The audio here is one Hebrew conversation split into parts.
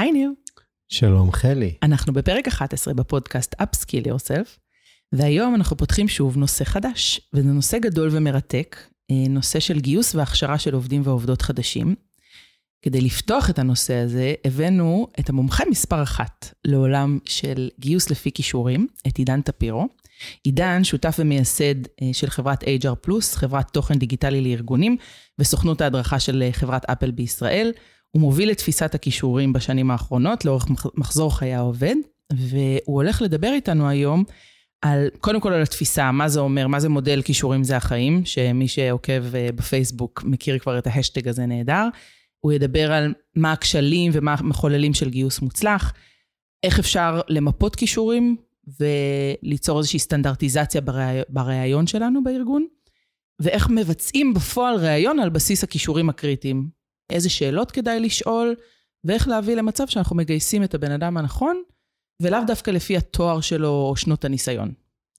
היי ניר. שלום חלי. אנחנו בפרק 11 בפודקאסט Upskill Yourself, והיום אנחנו פותחים שוב נושא חדש, וזה נושא גדול ומרתק, אה, נושא של גיוס והכשרה של עובדים ועובדות חדשים. כדי לפתוח את הנושא הזה, הבאנו את המומחה מספר אחת לעולם של גיוס לפי כישורים, את עידן טפירו. עידן שותף ומייסד אה, של חברת HR חברת תוכן דיגיטלי לארגונים, וסוכנות ההדרכה של אה, חברת אפל בישראל. הוא מוביל את תפיסת הכישורים בשנים האחרונות, לאורך מחזור חיי העובד, והוא הולך לדבר איתנו היום על, קודם כל על התפיסה, מה זה אומר, מה זה מודל כישורים זה החיים, שמי שעוקב אה, בפייסבוק מכיר כבר את הההאשטג הזה נהדר. הוא ידבר על מה הכשלים ומה המחוללים של גיוס מוצלח, איך אפשר למפות כישורים וליצור איזושהי סטנדרטיזציה בראיון שלנו בארגון, ואיך מבצעים בפועל ראיון על בסיס הכישורים הקריטיים. איזה שאלות כדאי לשאול, ואיך להביא למצב שאנחנו מגייסים את הבן אדם הנכון, ולאו דווקא לפי התואר שלו או שנות הניסיון.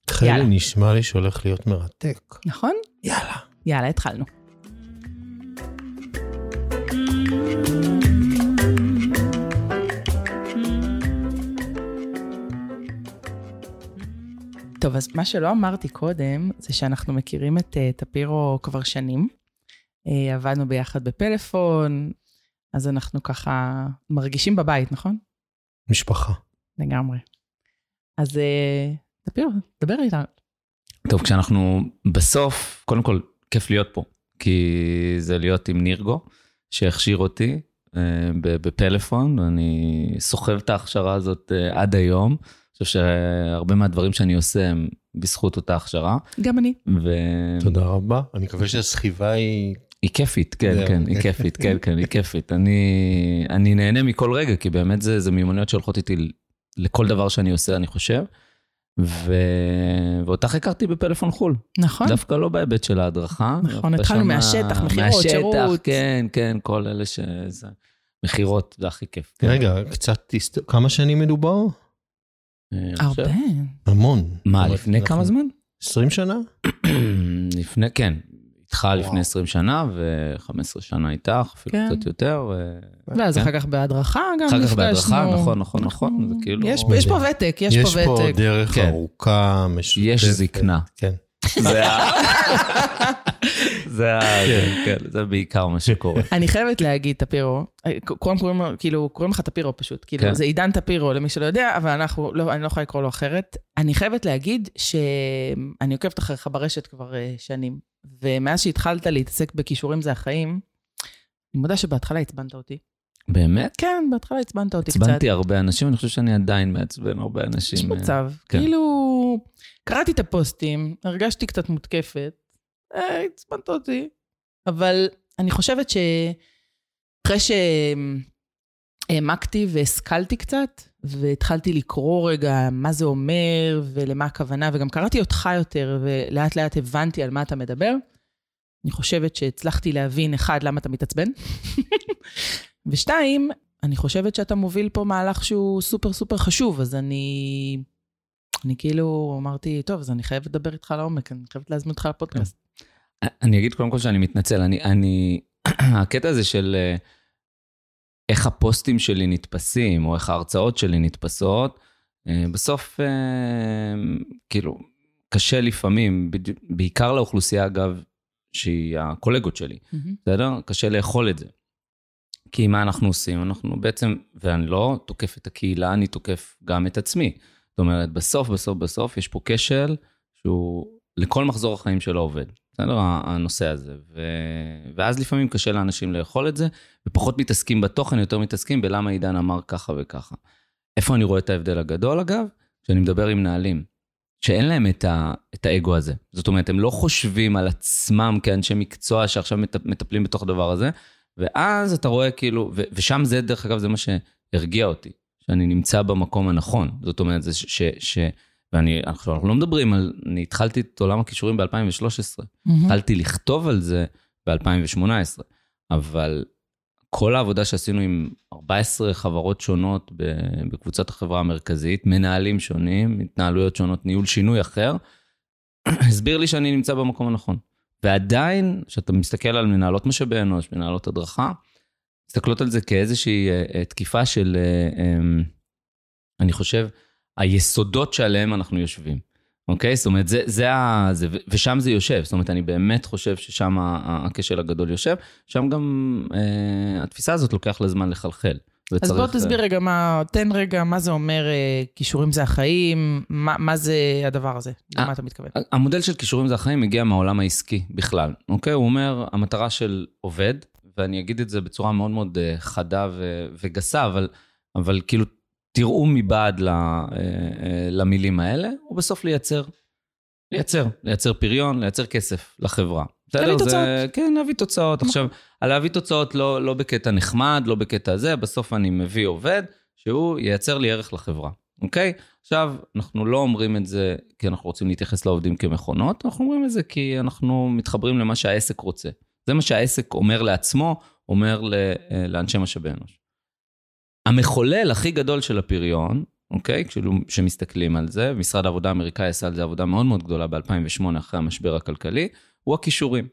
חלי, נשמע לי שהולך להיות מרתק. נכון? יאללה. יאללה, התחלנו. טוב, אז מה שלא אמרתי קודם, זה שאנחנו מכירים את uh, טפירו כבר שנים. Uh, עבדנו ביחד בפלאפון, אז אנחנו ככה מרגישים בבית, נכון? משפחה. לגמרי. אז uh, טפירו, דבר איתנו. טוב, כשאנחנו בסוף, קודם כל, כיף להיות פה, כי זה להיות עם נירגו, שהכשיר אותי uh, בפלאפון, ואני סוחב את ההכשרה הזאת עד היום. חושב שהרבה מהדברים שאני עושה הם בזכות אותה הכשרה. גם אני. ו... תודה רבה. אני מקווה שהסחיבה היא... היא כיפית, כן, כן, היא כיפית, כן, כן, היא כיפית. אני, אני נהנה מכל רגע, כי באמת זה, זה מיומנויות שהולכות איתי לכל דבר שאני עושה, אני חושב. ו... ואותך הכרתי בפלאפון חו"ל. נכון. דווקא לא בהיבט של ההדרכה. נכון, התחלנו מהשטח, מכירות, שירות. מהשטח, כן, כן, כל אלה שזה... מכירות, זה הכי כיף. כן. רגע, קצת, כמה שנים מדובר? הרבה. המון. מה, לפני כמה זמן? 20 שנה? לפני, כן. איתך לפני 20 שנה, ו-15 שנה איתך, אפילו כן. קצת יותר. ואז אחר כך בהדרכה גם נפגשנו. אחר כך בהדרכה, נכון, נכון, נכון. זה כאילו... יש פה ותק, יש פה ותק. יש פה דרך כן. ארוכה, משותפת. יש זקנה. כן. זה כן, כן, זה בעיקר מה שקורה. אני חייבת להגיד, טפירו, כולם קוראים, כאילו, קוראים לך טפירו פשוט, כאילו, כן. זה עידן טפירו למי שלא יודע, אבל אנחנו, לא, אני לא יכולה לקרוא לו אחרת. אני חייבת להגיד שאני עוקבת אחריך ברשת כבר אה, שנים, ומאז שהתחלת להתעסק בכישורים זה החיים, אני מודה שבהתחלה עצבנת אותי. באמת? כן, בהתחלה עצבנת אותי קצת. עצבנתי הרבה אנשים, אני חושב שאני עדיין מעצבן הרבה אנשים. יש מצב, כן. כאילו, קראתי את הפוסטים, הרגשתי קצת מותקפת, אה, עצבנת אותי. אבל אני חושבת שאחרי שהעמקתי והשכלתי קצת, והתחלתי לקרוא רגע מה זה אומר ולמה הכוונה, וגם קראתי אותך יותר, ולאט לאט הבנתי על מה אתה מדבר, אני חושבת שהצלחתי להבין, אחד, למה אתה מתעצבן, ושתיים, אני חושבת שאתה מוביל פה מהלך שהוא סופר סופר חשוב, אז אני... אני כאילו אמרתי, טוב, אז אני חייבת לדבר איתך לעומק, אני חייבת להזמין אותך לפודקאסט. אני אגיד קודם כל שאני מתנצל, אני, אני, הקטע הזה של אה, איך הפוסטים שלי נתפסים, או איך ההרצאות שלי נתפסות, אה, בסוף, אה, כאילו, קשה לפעמים, בעיקר לאוכלוסייה, אגב, שהיא הקולגות שלי, בסדר? Mm-hmm. קשה לאכול את זה. כי מה אנחנו עושים? אנחנו בעצם, ואני לא תוקף את הקהילה, אני תוקף גם את עצמי. זאת אומרת, בסוף, בסוף, בסוף, יש פה כשל שהוא לכל מחזור החיים שלו עובד. בסדר? הנושא הזה. ו... ואז לפעמים קשה לאנשים לאכול את זה, ופחות מתעסקים בתוכן, יותר מתעסקים בלמה עידן אמר ככה וככה. איפה אני רואה את ההבדל הגדול, אגב? כשאני מדבר עם מנהלים, שאין להם את, ה... את האגו הזה. זאת אומרת, הם לא חושבים על עצמם כאנשי מקצוע שעכשיו מטפלים בתוך הדבר הזה, ואז אתה רואה כאילו, ו... ושם זה, דרך אגב, זה מה שהרגיע אותי, שאני נמצא במקום הנכון. זאת אומרת, זה ש... ש... ש... ואני, אנחנו לא מדברים על, אני התחלתי את עולם הכישורים ב-2013. Mm-hmm. התחלתי לכתוב על זה ב-2018, אבל כל העבודה שעשינו עם 14 חברות שונות בקבוצת החברה המרכזית, מנהלים שונים, התנהלויות שונות, ניהול שינוי אחר, הסביר לי שאני נמצא במקום הנכון. ועדיין, כשאתה מסתכל על מנהלות משאבי אנוש, מנהלות הדרכה, מסתכלות על זה כאיזושהי אה, תקיפה של, אמ, אני חושב, היסודות שעליהם אנחנו יושבים. אוקיי? זאת אומרת, זה, זה ה... זה, ושם זה יושב. זאת אומרת, אני באמת חושב ששם הכשל הגדול יושב. שם גם אה, התפיסה הזאת לוקח לה זמן לחלחל. וצריך... אז בוא תסביר רגע מה, תן רגע מה זה אומר אה, כישורים זה החיים, מה, מה זה הדבר הזה, למה אתה מתכוון? המודל של כישורים זה החיים מגיע מהעולם העסקי בכלל, אוקיי? הוא אומר, המטרה של עובד, ואני אגיד את זה בצורה מאוד מאוד אה, חדה ו, וגסה, אבל, אבל כאילו, תראו מבעד ל, אה, למילים האלה, הוא בסוף לייצר, לייצר, לייצר פריון, לייצר כסף לחברה. להביא תוצאות. כן, להביא תוצאות. עכשיו, להביא תוצאות לא, לא בקטע נחמד, לא בקטע זה, בסוף אני מביא עובד שהוא ייצר לי ערך לחברה, אוקיי? עכשיו, אנחנו לא אומרים את זה כי אנחנו רוצים להתייחס לעובדים כמכונות, אנחנו אומרים את זה כי אנחנו מתחברים למה שהעסק רוצה. זה מה שהעסק אומר לעצמו, אומר אה, לאנשי משאבי אנוש. המחולל הכי גדול של הפריון, אוקיי? כשמסתכלים על זה, משרד העבודה האמריקאי עשה על זה עבודה מאוד מאוד גדולה ב-2008 אחרי המשבר הכלכלי, הוא הכישורים.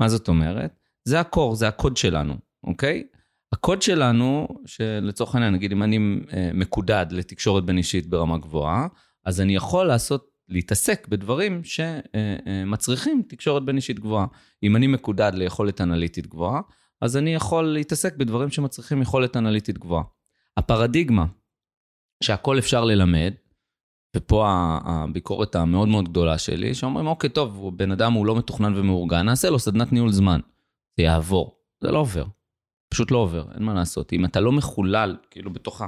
מה זאת אומרת? זה הקור, זה הקוד שלנו, אוקיי? הקוד שלנו, שלצורך העניין, נגיד אם אני אה, מקודד לתקשורת בין אישית ברמה גבוהה, אז אני יכול לעשות, להתעסק בדברים שמצריכים תקשורת בין אישית גבוהה. אם אני מקודד ליכולת אנליטית גבוהה, אז אני יכול להתעסק בדברים שמצריכים יכולת אנליטית גבוהה. הפרדיגמה שהכל אפשר ללמד, ופה הביקורת המאוד מאוד גדולה שלי, שאומרים, אוקיי, טוב, בן אדם הוא לא מתוכנן ומאורגן, נעשה לו סדנת ניהול זמן. זה יעבור. זה לא עובר. פשוט לא עובר, אין מה לעשות. אם אתה לא מחולל, כאילו בתוך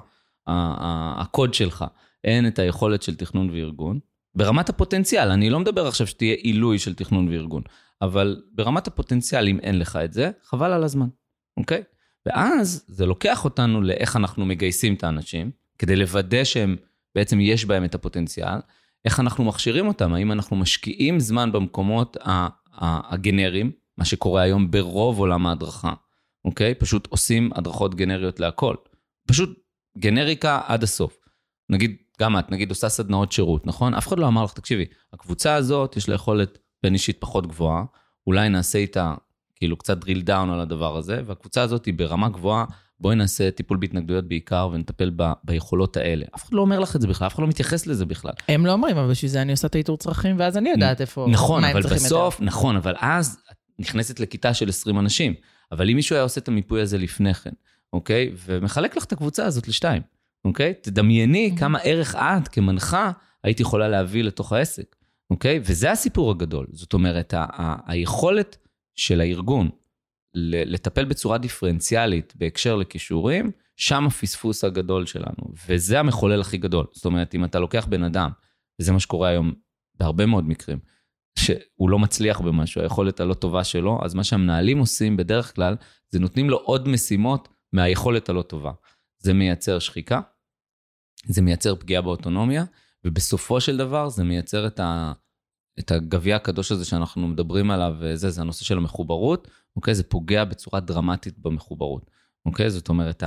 הקוד שלך, אין את היכולת של תכנון וארגון, ברמת הפוטנציאל, אני לא מדבר עכשיו שתהיה עילוי של תכנון וארגון, אבל ברמת הפוטנציאל, אם אין לך את זה, חבל על הזמן, אוקיי? ואז זה לוקח אותנו לאיך אנחנו מגייסים את האנשים, כדי לוודא שהם, בעצם יש בהם את הפוטנציאל, איך אנחנו מכשירים אותם, האם אנחנו משקיעים זמן במקומות הגנריים, מה שקורה היום ברוב עולם ההדרכה, אוקיי? פשוט עושים הדרכות גנריות להכל. פשוט גנריקה עד הסוף. נגיד, גם את, נגיד, עושה סדנאות שירות, נכון? אף אחד לא אמר לך, תקשיבי, הקבוצה הזאת, יש לה יכולת בין אישית פחות גבוהה, אולי נעשה איתה כאילו קצת drill down על הדבר הזה, והקבוצה הזאת היא ברמה גבוהה, בואי נעשה טיפול בהתנגדויות בעיקר ונטפל ב, ביכולות האלה. אף אחד לא אומר לך את זה בכלל, אף אחד לא מתייחס לזה בכלל. הם לא אומרים, אבל בשביל זה אני עושה את האיתור צרכים, ואז אני יודעת איפה, נכון, אבל בסוף, יותר. נכון, אבל אז נכנסת לכיתה של 20 אנשים. אבל אם מישהו היה עושה את המיפוי הזה לפני כן, אוקיי? ומחלק לך את הקבוצה הזאת לשתיים, אוקיי? תדמייני mm-hmm. כמה ערך את כמנחה היית יכולה להביא לתוך העסק, אוקיי? וזה הסיפור הגדול. זאת אומרת, ה- ה- היכולת של הארגון לטפל בצורה דיפרנציאלית בהקשר לכישורים, שם הפספוס הגדול שלנו, וזה המחולל הכי גדול. זאת אומרת, אם אתה לוקח בן אדם, וזה מה שקורה היום בהרבה מאוד מקרים, שהוא לא מצליח במשהו, היכולת הלא טובה שלו, אז מה שהמנהלים עושים בדרך כלל, זה נותנים לו עוד משימות מהיכולת הלא טובה. זה מייצר שחיקה, זה מייצר פגיעה באוטונומיה, ובסופו של דבר זה מייצר את, ה, את הגביע הקדוש הזה שאנחנו מדברים עליו, וזה, זה הנושא של המחוברות, אוקיי? זה פוגע בצורה דרמטית במחוברות, אוקיי? זאת אומרת,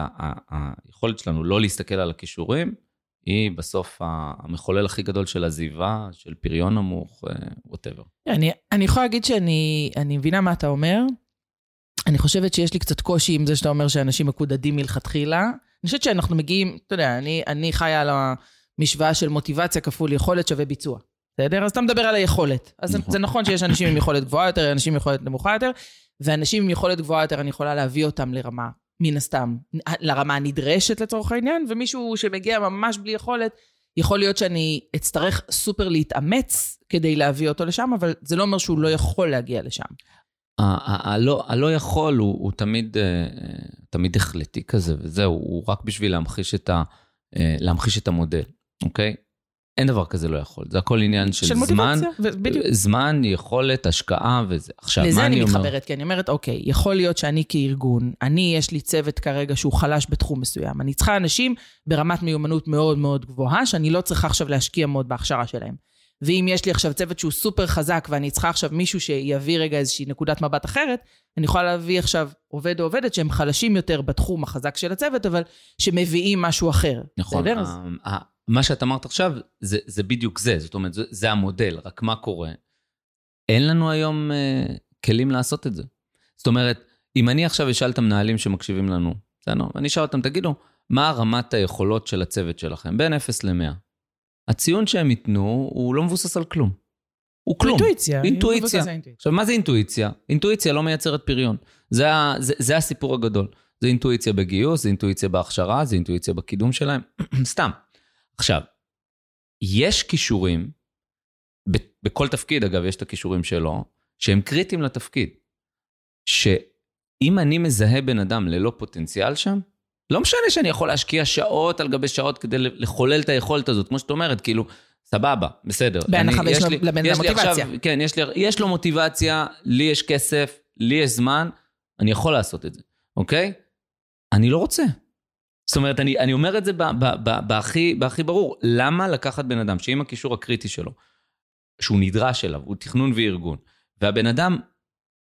היכולת שלנו לא להסתכל על הכישורים, היא בסוף המחולל הכי גדול של עזיבה, של פריון נמוך, ווטאבר. אה, אני, אני יכולה להגיד שאני מבינה מה אתה אומר. אני חושבת שיש לי קצת קושי עם זה שאתה אומר שאנשים מקודדים מלכתחילה. אני חושבת שאנחנו מגיעים, אתה יודע, אני, אני חיה על המשוואה של מוטיבציה כפול יכולת שווה ביצוע. בסדר? אז אתה מדבר על היכולת. אז נכון. זה נכון שיש אנשים עם יכולת גבוהה יותר, אנשים עם יכולת נמוכה יותר, ואנשים עם יכולת גבוהה יותר, אני יכולה להביא אותם לרמה מן הסתם, לרמה הנדרשת לצורך העניין, ומישהו שמגיע ממש בלי יכולת, יכול להיות שאני אצטרך סופר להתאמץ כדי להביא אותו לשם, אבל זה לא אומר שהוא לא יכול להגיע לשם. הלא, הלא יכול הוא, הוא תמיד, אה, תמיד החלטי כזה, וזהו, הוא רק בשביל להמחיש את, ה, אה, להמחיש את המודל, אוקיי? אין דבר כזה לא יכול, זה הכל עניין של, של זמן, מוטיבציה, בדיוק. זמן, יכולת, השקעה וזה. עכשיו, מה אני אומר? לזה אני מתחברת, כי אני אומרת, אוקיי, יכול להיות שאני כארגון, אני, יש לי צוות כרגע שהוא חלש בתחום מסוים. אני צריכה אנשים ברמת מיומנות מאוד מאוד גבוהה, שאני לא צריכה עכשיו להשקיע מאוד בהכשרה שלהם. ואם יש לי עכשיו צוות שהוא סופר חזק, ואני צריכה עכשיו מישהו שיביא רגע איזושהי נקודת מבט אחרת, אני יכולה להביא עכשיו עובד או עובדת שהם חלשים יותר בתחום החזק של הצוות, אבל שמביאים משהו אחר. נכון. בסדר? מה שאת אמרת עכשיו, זה, זה בדיוק זה, זאת אומרת, זה, זה המודל, רק מה קורה? אין לנו היום uh, כלים לעשות את זה. זאת אומרת, אם אני עכשיו אשאל את המנהלים שמקשיבים לנו, בסדר? ואני אשאל אותם, תגידו, מה רמת היכולות של הצוות שלכם? בין 0 ל-100. הציון שהם ייתנו הוא לא מבוסס על כלום. הוא כלום. אינטואיציה. אינטואיציה. עכשיו, מה זה אינטואיציה? אינטואיציה לא מייצרת פריון. זה, זה, זה הסיפור הגדול. זה אינטואיציה בגיוס, זה אינטואיציה בהכשרה, זה אינטואיציה בקידום שלהם. סתם. עכשיו, יש כישורים, בכל תפקיד, אגב, יש את הכישורים שלו, שהם קריטיים לתפקיד. שאם אני מזהה בן אדם ללא פוטנציאל שם, לא משנה שאני יכול להשקיע שעות על גבי שעות כדי לחולל את היכולת הזאת, כמו שאת אומרת, כאילו, סבבה, בסדר. בהנחה ויש לבן אדם מוטיבציה. עכשיו, כן, יש, לי, יש לו מוטיבציה, לי יש כסף, לי יש זמן, אני יכול לעשות את זה, אוקיי? אני לא רוצה. זאת אומרת, אני, אני אומר את זה בהכי, ברור. למה לקחת בן אדם שעם הקישור הקריטי שלו, שהוא נדרש אליו, הוא תכנון וארגון, והבן אדם,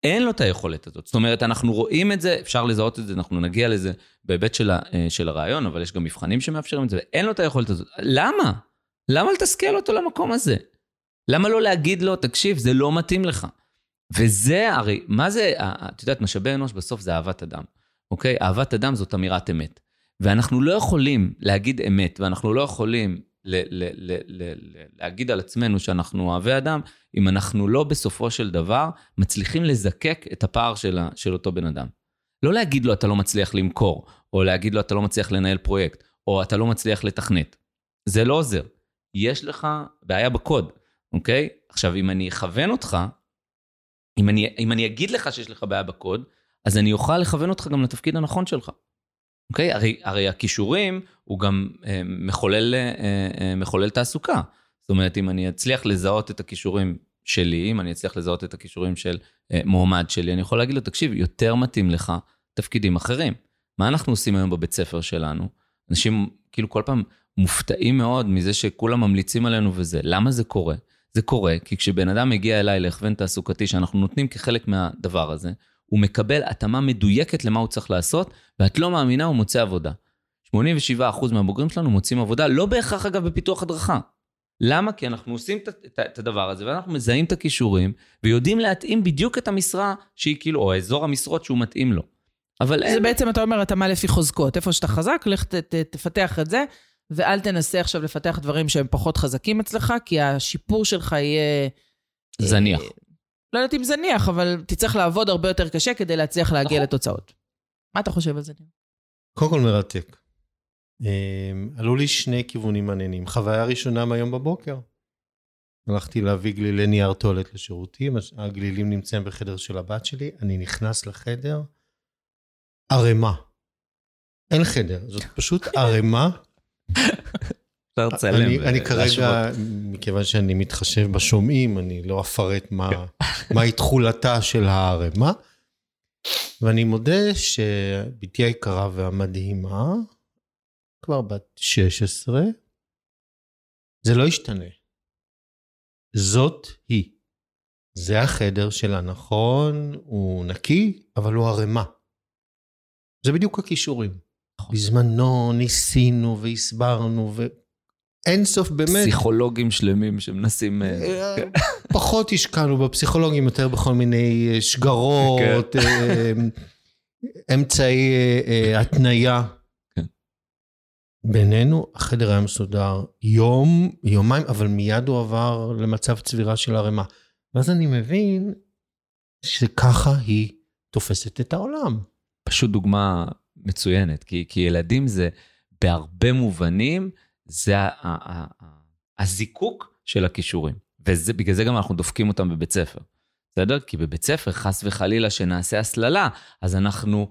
אין לו את היכולת הזאת. זאת אומרת, אנחנו רואים את זה, אפשר לזהות את זה, אנחנו נגיע לזה בהיבט של, אה, של הרעיון, אבל יש גם מבחנים שמאפשרים את זה, ואין לו את היכולת הזאת. למה? למה לתסכל אותו למקום הזה? למה לא להגיד לו, תקשיב, זה לא מתאים לך? וזה הרי, מה זה, את יודעת, משאבי אנוש בסוף זה אהבת אדם, אוקיי? אהבת אדם זאת אמירת אמת. ואנחנו לא יכולים להגיד אמת, ואנחנו לא יכולים ל- ל- ל- ל- להגיד על עצמנו שאנחנו אוהבי אדם, אם אנחנו לא בסופו של דבר מצליחים לזקק את הפער של, של אותו בן אדם. לא להגיד לו אתה לא מצליח למכור, או להגיד לו אתה לא מצליח לנהל פרויקט, או אתה לא מצליח לתכנת. זה לא עוזר. יש לך בעיה בקוד, אוקיי? עכשיו, אם אני אכוון אותך, אם אני, אם אני אגיד לך שיש לך בעיה בקוד, אז אני אוכל לכוון אותך גם לתפקיד הנכון שלך. אוקיי? הרי, הרי הכישורים הוא גם אה, מחולל, אה, אה, מחולל תעסוקה. זאת אומרת, אם אני אצליח לזהות את הכישורים שלי, אם אני אצליח לזהות את הכישורים של אה, מועמד שלי, אני יכול להגיד לו, תקשיב, יותר מתאים לך תפקידים אחרים. מה אנחנו עושים היום בבית ספר שלנו? אנשים כאילו כל פעם מופתעים מאוד מזה שכולם ממליצים עלינו וזה. למה זה קורה? זה קורה כי כשבן אדם מגיע אליי להכוון תעסוקתי שאנחנו נותנים כחלק מהדבר הזה, הוא מקבל התאמה מדויקת למה הוא צריך לעשות, ואת לא מאמינה, הוא מוצא עבודה. 87% מהבוגרים שלנו מוצאים עבודה, לא בהכרח אגב בפיתוח הדרכה. למה? כי אנחנו עושים את הדבר הזה, ואנחנו מזהים את הכישורים, ויודעים להתאים בדיוק את המשרה שהיא כאילו, או אזור המשרות שהוא מתאים לו. אבל זה אין... בעצם, אתה אומר, התאמה לפי חוזקות. איפה שאתה חזק, לך ת, ת, תפתח את זה, ואל תנסה עכשיו לפתח דברים שהם פחות חזקים אצלך, כי השיפור שלך יהיה... זניח. לא יודעת אם זניח, אבל תצטרך לעבוד הרבה יותר קשה כדי להצליח להגיע נכון. לתוצאות. מה אתה חושב על זה? קודם כל מרתק. אמ, עלו לי שני כיוונים מעניינים. חוויה ראשונה מהיום בבוקר. הלכתי להביא גלילי נייר טואלט לשירותים, הגלילים נמצאים בחדר של הבת שלי, אני נכנס לחדר, ערימה. אין חדר, זאת פשוט ערימה. אפשר לצלם אני, אני ולהשוות. כרגע, מכיוון שאני מתחשב בשומעים, אני לא אפרט מה, מהי תכולתה של הערימה. ואני מודה שבתי היקרה והמדהימה, כבר בת 16, זה לא ישתנה. זאת היא. זה החדר שלה, נכון, הוא נקי, אבל הוא ערימה. זה בדיוק הכישורים. בזמנו ניסינו והסברנו, ואין סוף באמת. פסיכולוגים שלמים שמנסים... אה, אה, פחות השקענו בפסיכולוגים, יותר בכל מיני אה, שגרות, אה, אמצעי התניה. כן. בינינו, החדר היה מסודר יום, יומיים, אבל מיד הוא עבר למצב צבירה של ערימה. ואז אני מבין שככה היא תופסת את העולם. פשוט דוגמה מצוינת, כי, כי ילדים זה, בהרבה מובנים, זה ה- ה- ה- ה- הזיקוק של הכישורים. ובגלל זה גם אנחנו דופקים אותם בבית ספר. בסדר? כי בבית ספר, חס וחלילה שנעשה הסללה, אז אנחנו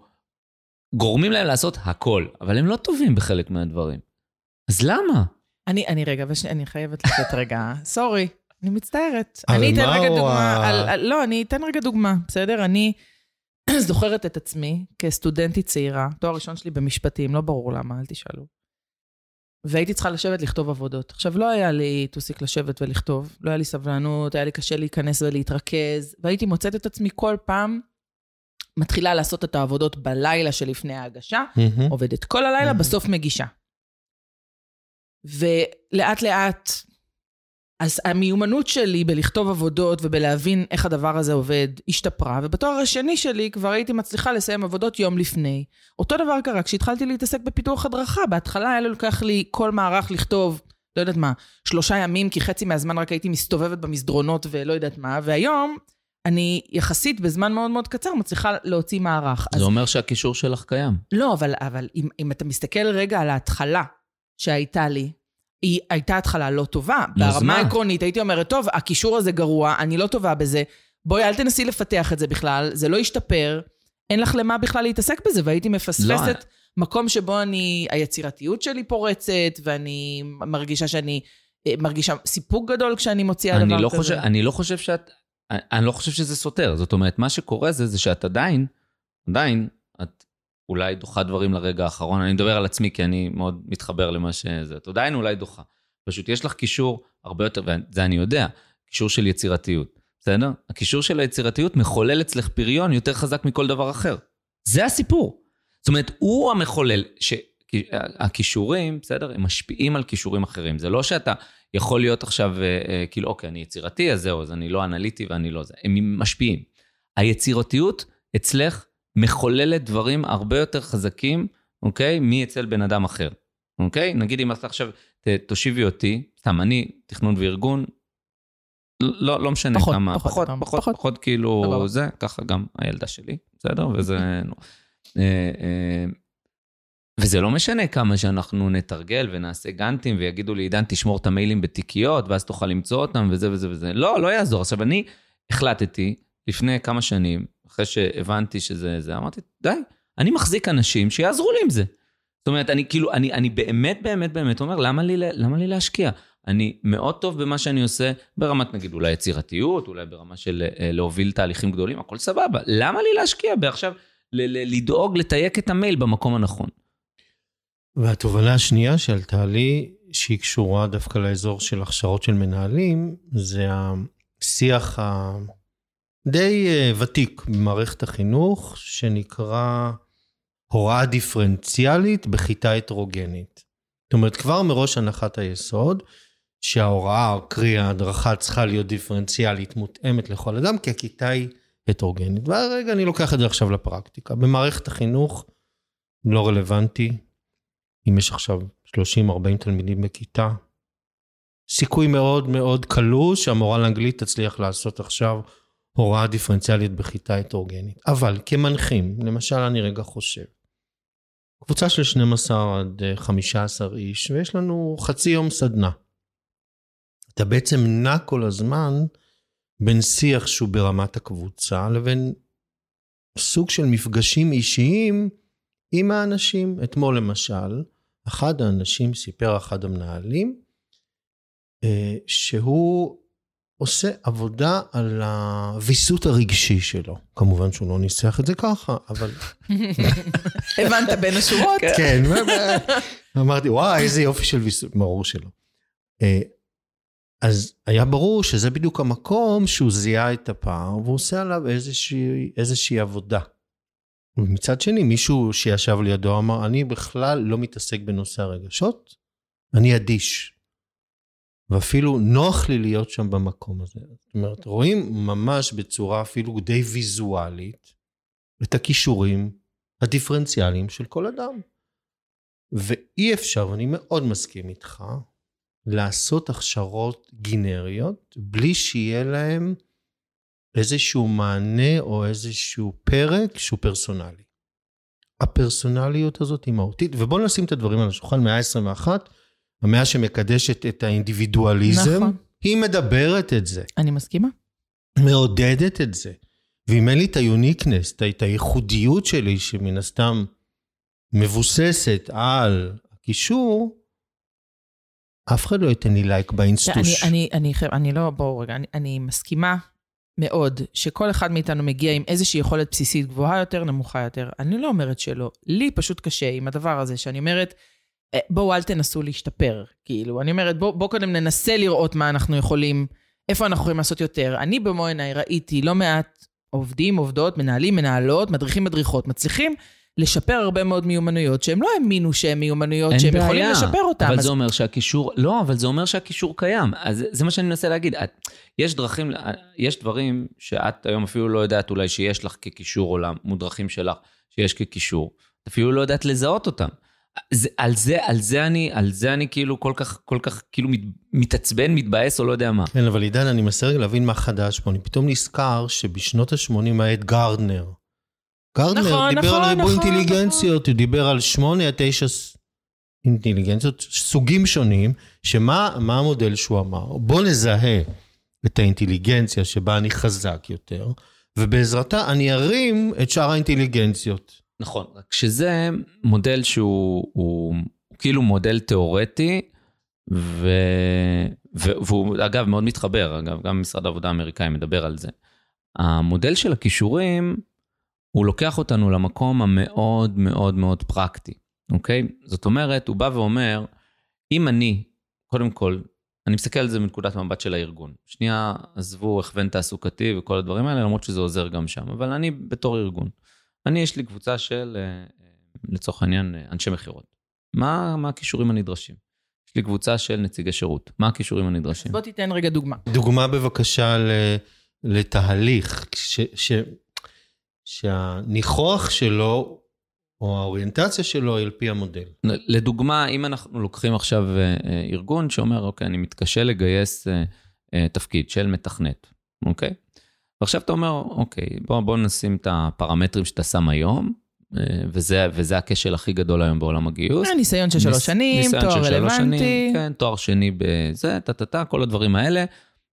גורמים להם לעשות הכל, אבל הם לא טובים בחלק מהדברים. אז למה? אני, אני רגע, וש... אני חייבת לתת רגע, סורי, אני מצטערת. אני אתן רגע דוגמה, ה- על, על, לא, אני אתן רגע דוגמה, בסדר? אני זוכרת את עצמי כסטודנטית צעירה, תואר ראשון שלי במשפטים, לא ברור למה, אל תשאלו. והייתי צריכה לשבת לכתוב עבודות. עכשיו, לא היה לי טוסיק לשבת ולכתוב, לא היה לי סבלנות, היה לי קשה להיכנס ולהתרכז, והייתי מוצאת את עצמי כל פעם מתחילה לעשות את העבודות בלילה שלפני ההגשה, עובדת כל הלילה, Mhm. בסוף מגישה. ולאט לאט אז המיומנות שלי בלכתוב עבודות ובלהבין איך הדבר הזה עובד השתפרה, ובתואר השני שלי כבר הייתי מצליחה לסיים עבודות יום לפני. אותו דבר קרה כשהתחלתי להתעסק בפיתוח הדרכה. בהתחלה היה לוקח לי כל מערך לכתוב, לא יודעת מה, שלושה ימים, כי חצי מהזמן רק הייתי מסתובבת במסדרונות ולא יודעת מה, והיום אני יחסית בזמן מאוד מאוד קצר מצליחה להוציא מערך. זה אז... אומר שהקישור שלך קיים. לא, אבל, אבל אם, אם אתה מסתכל רגע על ההתחלה שהייתה לי, היא הייתה התחלה לא טובה. ברמה העקרונית הייתי אומרת, טוב, הקישור הזה גרוע, אני לא טובה בזה, בואי, אל תנסי לפתח את זה בכלל, זה לא ישתפר, אין לך למה בכלל להתעסק בזה, והייתי מפספסת לא. מקום שבו אני, היצירתיות שלי פורצת, ואני מרגישה שאני, אה, מרגישה סיפוק גדול כשאני מוציאה דבר לא כזה. חושב, אני לא חושב שאת, אני לא חושב שזה סותר. זאת אומרת, מה שקורה זה, זה שאת עדיין, עדיין, אולי דוחה דברים לרגע האחרון. אני מדבר על עצמי, כי אני מאוד מתחבר למה שזה. את עדיין אולי דוחה. פשוט יש לך קישור הרבה יותר, וזה אני יודע, קישור של יצירתיות, בסדר? הקישור של היצירתיות מחולל אצלך פריון יותר חזק מכל דבר אחר. זה הסיפור. זאת אומרת, הוא המחולל, שהכישורים, בסדר, הם משפיעים על כישורים אחרים. זה לא שאתה יכול להיות עכשיו, אה, אה, כאילו, אוקיי, אני יצירתי, אז זהו, אז אני לא אנליטי ואני לא זה. הם משפיעים. היצירתיות אצלך מחוללת דברים הרבה יותר חזקים, אוקיי? מאצל בן אדם אחר, אוקיי? נגיד אם אתה עכשיו תושיבי אותי, סתם, אני, תכנון וארגון, לא, לא משנה פחות, כמה, פחות, פחות, פחות, פחות, פחות כאילו סבבה. זה, ככה גם הילדה שלי, בסדר? וזה... אה, אה, וזה לא משנה כמה שאנחנו נתרגל ונעשה גאנטים ויגידו לי, עידן, תשמור את המיילים בתיקיות, ואז תוכל למצוא אותם וזה וזה וזה. לא, לא יעזור. עכשיו, אני החלטתי לפני כמה שנים, אחרי שהבנתי שזה זה, אמרתי, די, אני מחזיק אנשים שיעזרו לי עם זה. זאת אומרת, אני כאילו, אני, אני באמת, באמת, באמת אומר, למה לי, למה לי להשקיע? אני מאוד טוב במה שאני עושה, ברמת נגיד אולי יצירתיות, אולי ברמה של אה, להוביל תהליכים גדולים, הכל סבבה. למה לי להשקיע בעכשיו, לדאוג, לתייק את המייל במקום הנכון? והתובנה השנייה שעלתה לי, שהיא קשורה דווקא לאזור של הכשרות של מנהלים, זה השיח הדי אה, ותיק במערכת החינוך, שנקרא הוראה דיפרנציאלית בכיתה הטרוגנית. זאת אומרת, כבר מראש הנחת היסוד, שההוראה, קרי ההדרכה, צריכה להיות דיפרנציאלית, מותאמת לכל אדם, כי הכיתה היא הטרוגנית. והרגע אני לוקח את זה עכשיו לפרקטיקה. במערכת החינוך, לא רלוונטי, אם יש עכשיו 30-40 תלמידים בכיתה, סיכוי מאוד מאוד קלוש שהמורה לאנגלית תצליח לעשות עכשיו הוראה דיפרנציאלית בכיתה הטרוגנית. אבל כמנחים, למשל אני רגע חושב, קבוצה של 12 עד 15 איש, ויש לנו חצי יום סדנה. אתה בעצם נע כל הזמן בין שיח שהוא ברמת הקבוצה לבין סוג של מפגשים אישיים עם האנשים. אתמול למשל, אחד האנשים סיפר, אחד המנהלים, אה, שהוא עושה עבודה על הוויסות הרגשי שלו. כמובן שהוא לא ניסח את זה ככה, אבל... הבנת בין השורות? כן, אמרתי, וואי, איזה יופי של ויסות, ברור שלא. אה, אז היה ברור שזה בדיוק המקום שהוא זיהה את הפער, והוא עושה עליו איזושהי, איזושהי עבודה. ומצד שני, מישהו שישב לידו אמר, אני בכלל לא מתעסק בנושא הרגשות, אני אדיש. ואפילו נוח לי להיות שם במקום הזה. זאת אומרת, רואים ממש בצורה אפילו די ויזואלית את הכישורים הדיפרנציאליים של כל אדם. ואי אפשר, ואני מאוד מסכים איתך, לעשות הכשרות גינריות בלי שיהיה להם איזשהו מענה או איזשהו פרק שהוא פרסונלי. הפרסונליות הזאת היא מהותית, ובואו נשים את הדברים על השולחן, מאה ה-21, המאה שמקדשת את האינדיבידואליזם, נכון. היא מדברת את זה. אני מסכימה. מעודדת את זה. ואם אין לי את היוניקנס, את הייחודיות שלי, שמן הסתם מבוססת על הקישור, אף אחד לא ייתן לי לייק באינסטוש. אני, אני, אני, אני לא, בואו רגע, אני, אני מסכימה מאוד שכל אחד מאיתנו מגיע עם איזושהי יכולת בסיסית גבוהה יותר, נמוכה יותר. אני לא אומרת שלא. לי פשוט קשה עם הדבר הזה, שאני אומרת, בואו אל תנסו להשתפר. כאילו, אני אומרת, בואו בוא קודם ננסה לראות מה אנחנו יכולים, איפה אנחנו יכולים לעשות יותר. אני במו עיניי ראיתי לא מעט עובדים, עובדות, מנהלים, מנהלות, מדריכים, מדריכות, מצליחים לשפר הרבה מאוד מיומנויות שהם לא האמינו שהן מיומנויות שהם בעיה, יכולים לשפר אותן. אבל אז זה אומר שהקישור, לא, אבל זה אומר שהקישור קיים. אז זה מה שאני מנסה להגיד. את, יש דרכים, יש דברים שאת היום אפילו לא יודעת אולי שיש לך כקישור עולם, מודרכים שלך שיש כקישור. את אפילו לא יודעת לזהות אותם. זה, על זה, על זה אני, על זה אני כאילו כל כך, כל כך כאילו מת, מתעצבן, מתבאס או לא יודע מה. כן, אבל עידן, אני מנסה רגע להבין מה חדש פה. אני פתאום נזכר שבשנות ה-80 היה את גרדנר. גרדנר נכון, דיבר נכון, על ריבוי נכון, אינטליגנציות, הוא דיבר על שמונה עד תשע אינטליגנציות, סוגים שונים, שמה מה המודל שהוא אמר? בוא נזהה את האינטליגנציה שבה אני חזק יותר, ובעזרתה אני ארים את שאר האינטליגנציות. נכון, רק שזה מודל שהוא הוא, הוא כאילו מודל תיאורטי, ו, ו, והוא אגב מאוד מתחבר, אגב, גם משרד העבודה האמריקאי מדבר על זה. המודל של הכישורים, הוא לוקח אותנו למקום המאוד מאוד מאוד פרקטי, אוקיי? זאת אומרת, הוא בא ואומר, אם אני, קודם כל, אני מסתכל על זה מנקודת מבט של הארגון. שנייה, עזבו הכוון תעסוקתי וכל הדברים האלה, למרות שזה עוזר גם שם, אבל אני בתור ארגון. אני, יש לי קבוצה של, אה, לצורך העניין, אה, אנשי מכירות. מה, מה הכישורים הנדרשים? יש לי קבוצה של נציגי שירות. מה הכישורים הנדרשים? בוא תיתן רגע דוגמה. דוגמה בבקשה ל, לתהליך, ש, ש, שהניחוח שלו, או האוריינטציה שלו היא על פי המודל. לדוגמה, אם אנחנו לוקחים עכשיו אה, אה, ארגון שאומר, אוקיי, אני מתקשה לגייס אה, אה, תפקיד של מתכנת, אוקיי? ועכשיו אתה אומר, אוקיי, בוא, בוא נשים את הפרמטרים שאתה שם היום, אה, וזה, וזה הכשל הכי גדול היום בעולם הגיוס. אה, ניסיון של שלוש ניס- שנים, ניסיון תואר של שלוש רלוונטי, שנים, כן, תואר שני בזה, טה-טה-טה, כל הדברים האלה,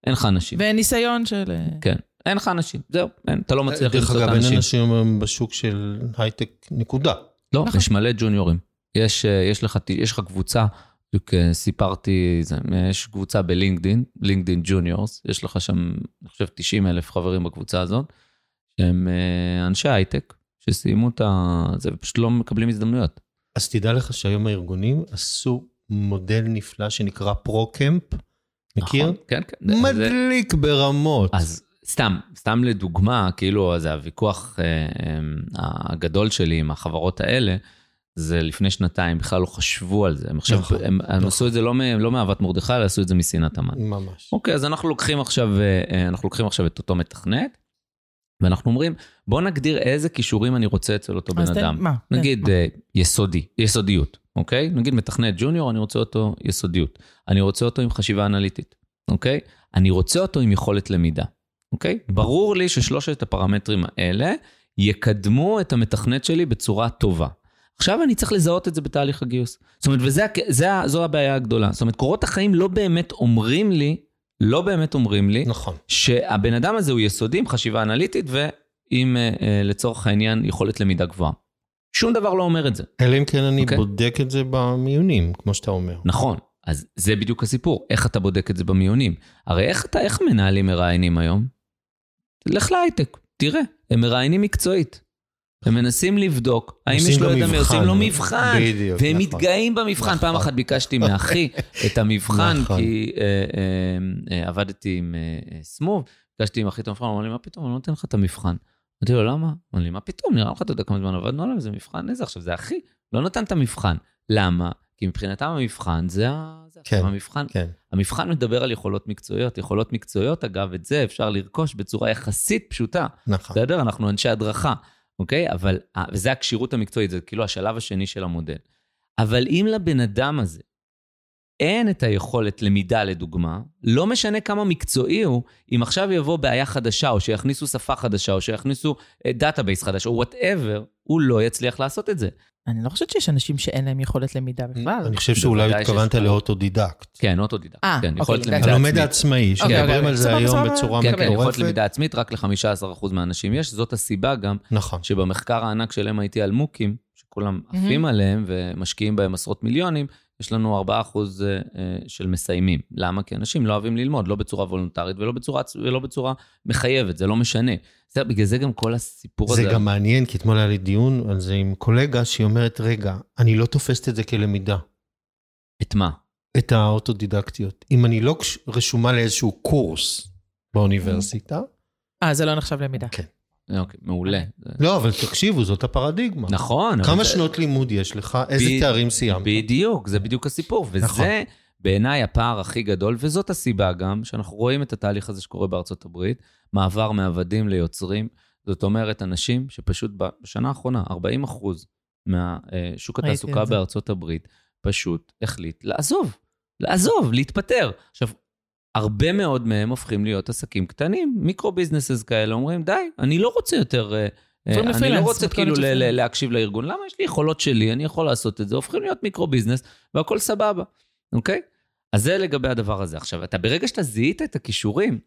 אין לך אנשים. וניסיון של... אה, כן, אין לך אנשים, זהו, אין, אתה לא מצליח דרך למצוא את אגב, אין האנשים. אנשים היום בשוק של הייטק, נקודה. לא, נכון. יש מלא ג'וניורים. יש, יש, לך, יש לך קבוצה, בדיוק אה, סיפרתי, זה, יש קבוצה בלינקדין, לינקדין ג'וניורס, יש לך שם, אני חושב, 90 אלף חברים בקבוצה הזאת, שהם אה, אנשי הייטק, שסיימו את ה... זה, ופשוט לא מקבלים הזדמנויות. אז תדע לך שהיום הארגונים עשו מודל נפלא שנקרא פרו-קמפ. מכיר? נכון? כן, כן. זה- מדליק ברמות. אז סתם, סתם לדוגמה, כאילו, זה הוויכוח אה, אה, הגדול שלי עם החברות האלה, זה לפני שנתיים, בכלל לא חשבו על זה. הם עכשיו, נכון, הם, הם נכון. עשו את זה לא, לא מאהבת מרדכי, אלא עשו את זה משנאת המן. ממש. אוקיי, אז אנחנו לוקחים עכשיו, אה, אה, אנחנו לוקחים עכשיו את אותו מתכנת, ואנחנו אומרים, בוא נגדיר איזה כישורים אני רוצה אצל אותו בן אדם. מה? נגיד מה? אה, יסודי, יסודיות, אוקיי? נגיד מתכנת ג'וניור, אני רוצה אותו יסודיות. אני רוצה אותו עם חשיבה אנליטית, אוקיי? אני רוצה אותו עם יכולת למידה, אוקיי? ברור לי ששלושת הפרמטרים האלה יקדמו את המתכנת שלי בצורה טובה. עכשיו אני צריך לזהות את זה בתהליך הגיוס. זאת אומרת, וזה, הכ- זה, ה- זו הבעיה הגדולה. זאת אומרת, קורות החיים לא באמת אומרים לי, לא באמת אומרים לי, נכון. שהבן אדם הזה הוא יסודי עם חשיבה אנליטית ועם, אה, אה, לצורך העניין, יכולת למידה גבוהה. שום דבר לא אומר את זה. אלא אם כן אני אוקיי. בודק את זה במיונים, כמו שאתה אומר. נכון, אז זה בדיוק הסיפור. איך אתה בודק את זה במיונים? הרי איך אתה, איך מנהלים מראיינים היום? לך להייטק, תראה, הם מראיינים מקצועית. הם מנסים לבדוק, האם יש לו ידע, מבחן. עושים לו מבחן. בדיוק, והם נכון. מתגאים במבחן. נכון. פעם אחת ביקשתי מאחי את המבחן, נכון. כי אה, אה, אה, עבדתי עם אה, אה, סמוב, ביקשתי עם אחי את המבחן, הוא אמר לי, מה פתאום, אני לא נותן לך את המבחן. אמרתי לו, למה? הוא אמר לי, מה פתאום, נראה לך, אתה יודע כמה זמן עבדנו עליו, זה מבחן איזה, עכשיו זה אחי, לא נתן את המבחן. למה? כי מבחינתם המבחן זה זה כן. המבחן. כן. המבחן מדבר על יכולות מקצועיות. יכולות מקצועיות, אגב, את זה אפשר לרכוש בצורה יחסית פשוטה. נכון. בסדר? אנחנו אנשי הדרכה, אוקיי? אבל, אה, וזה הכשירות המקצועית, זה כאילו השלב השני של המודל. אבל אם לבן אדם הזה אין את היכולת למידה, לדוגמה, לא משנה כמה מקצועי הוא, אם עכשיו יבוא בעיה חדשה, או שיכניסו שפה חדשה, או שיכניסו database חדש, או whatever, הוא לא יצליח לעשות את זה. אני לא חושבת שיש אנשים שאין להם יכולת למידה בכלל. אני חושב שאולי התכוונת. לאוטודידקט. כן, אוטודידקט. אה, כן, אוקיי, יכולת. למידה הלומד עצמית. העצמאי, אוקיי, שמדברים אוקיי, על זה היום. בצורה כן, כן, יכולת מטורפת. למידה עצמית רק ל-15% מהאנשים יש, זאת הסיבה גם נכון. שבמחקר הענק של MIT על MOOCים, שכולם עפים עליהם ומשקיעים בהם עשרות מיליונים, יש לנו 4% אה, אה, של מסיימים. למה? כי אנשים לא אוהבים ללמוד, לא בצורה וולונטרית ולא בצורה מחייבת, זה לא משנה. זה, בגלל זה גם כל הסיפור זה הזה... גם מעניין, כי אתמול היה לי דיון על זה עם קולגה שהיא אומרת, רגע, אני לא תופסת את זה כלמידה, את מה? את האוטודידקטיות. אם אני לא רשומה לאיזשהו קורס באוניברסיטה, אה, זה לא נחשב למידה. כן. אוקיי, מעולה. זה- לא, אבל תקשיבו, זאת הפרדיגמה. נכון. כמה זה- שנות לימוד יש לך? איזה תארים סיימת? בדיוק, זה בדיוק הסיפור. וזה נכון. בעיניי הפער הכי גדול, וזאת הסיבה גם שאנחנו רואים את התהליך הזה שקורה בארצות הברית, מעבר מעבדים ליוצרים. זאת אומרת, אנשים שפשוט בשנה האחרונה, 40 אחוז מהשוק ראיתי התעסוקה. בארצות הברית פשוט החליט לעזוב, לעזוב, להתפטר. עכשיו, הרבה מאוד מהם הופכים להיות עסקים קטנים, מיקרו ביזנסס כאלה, אומרים, די, אני לא רוצה יותר... אה, אה, אני לא רוצה כאילו. להקשיב לארגון. למה? יש לי יכולות שלי, אני יכול לעשות את זה. הופכים להיות מיקרו ביזנס, והכל סבבה, אוקיי? אז זה לגבי הדבר הזה. עכשיו, אתה ברגע שאתה זיהית את הכישורים,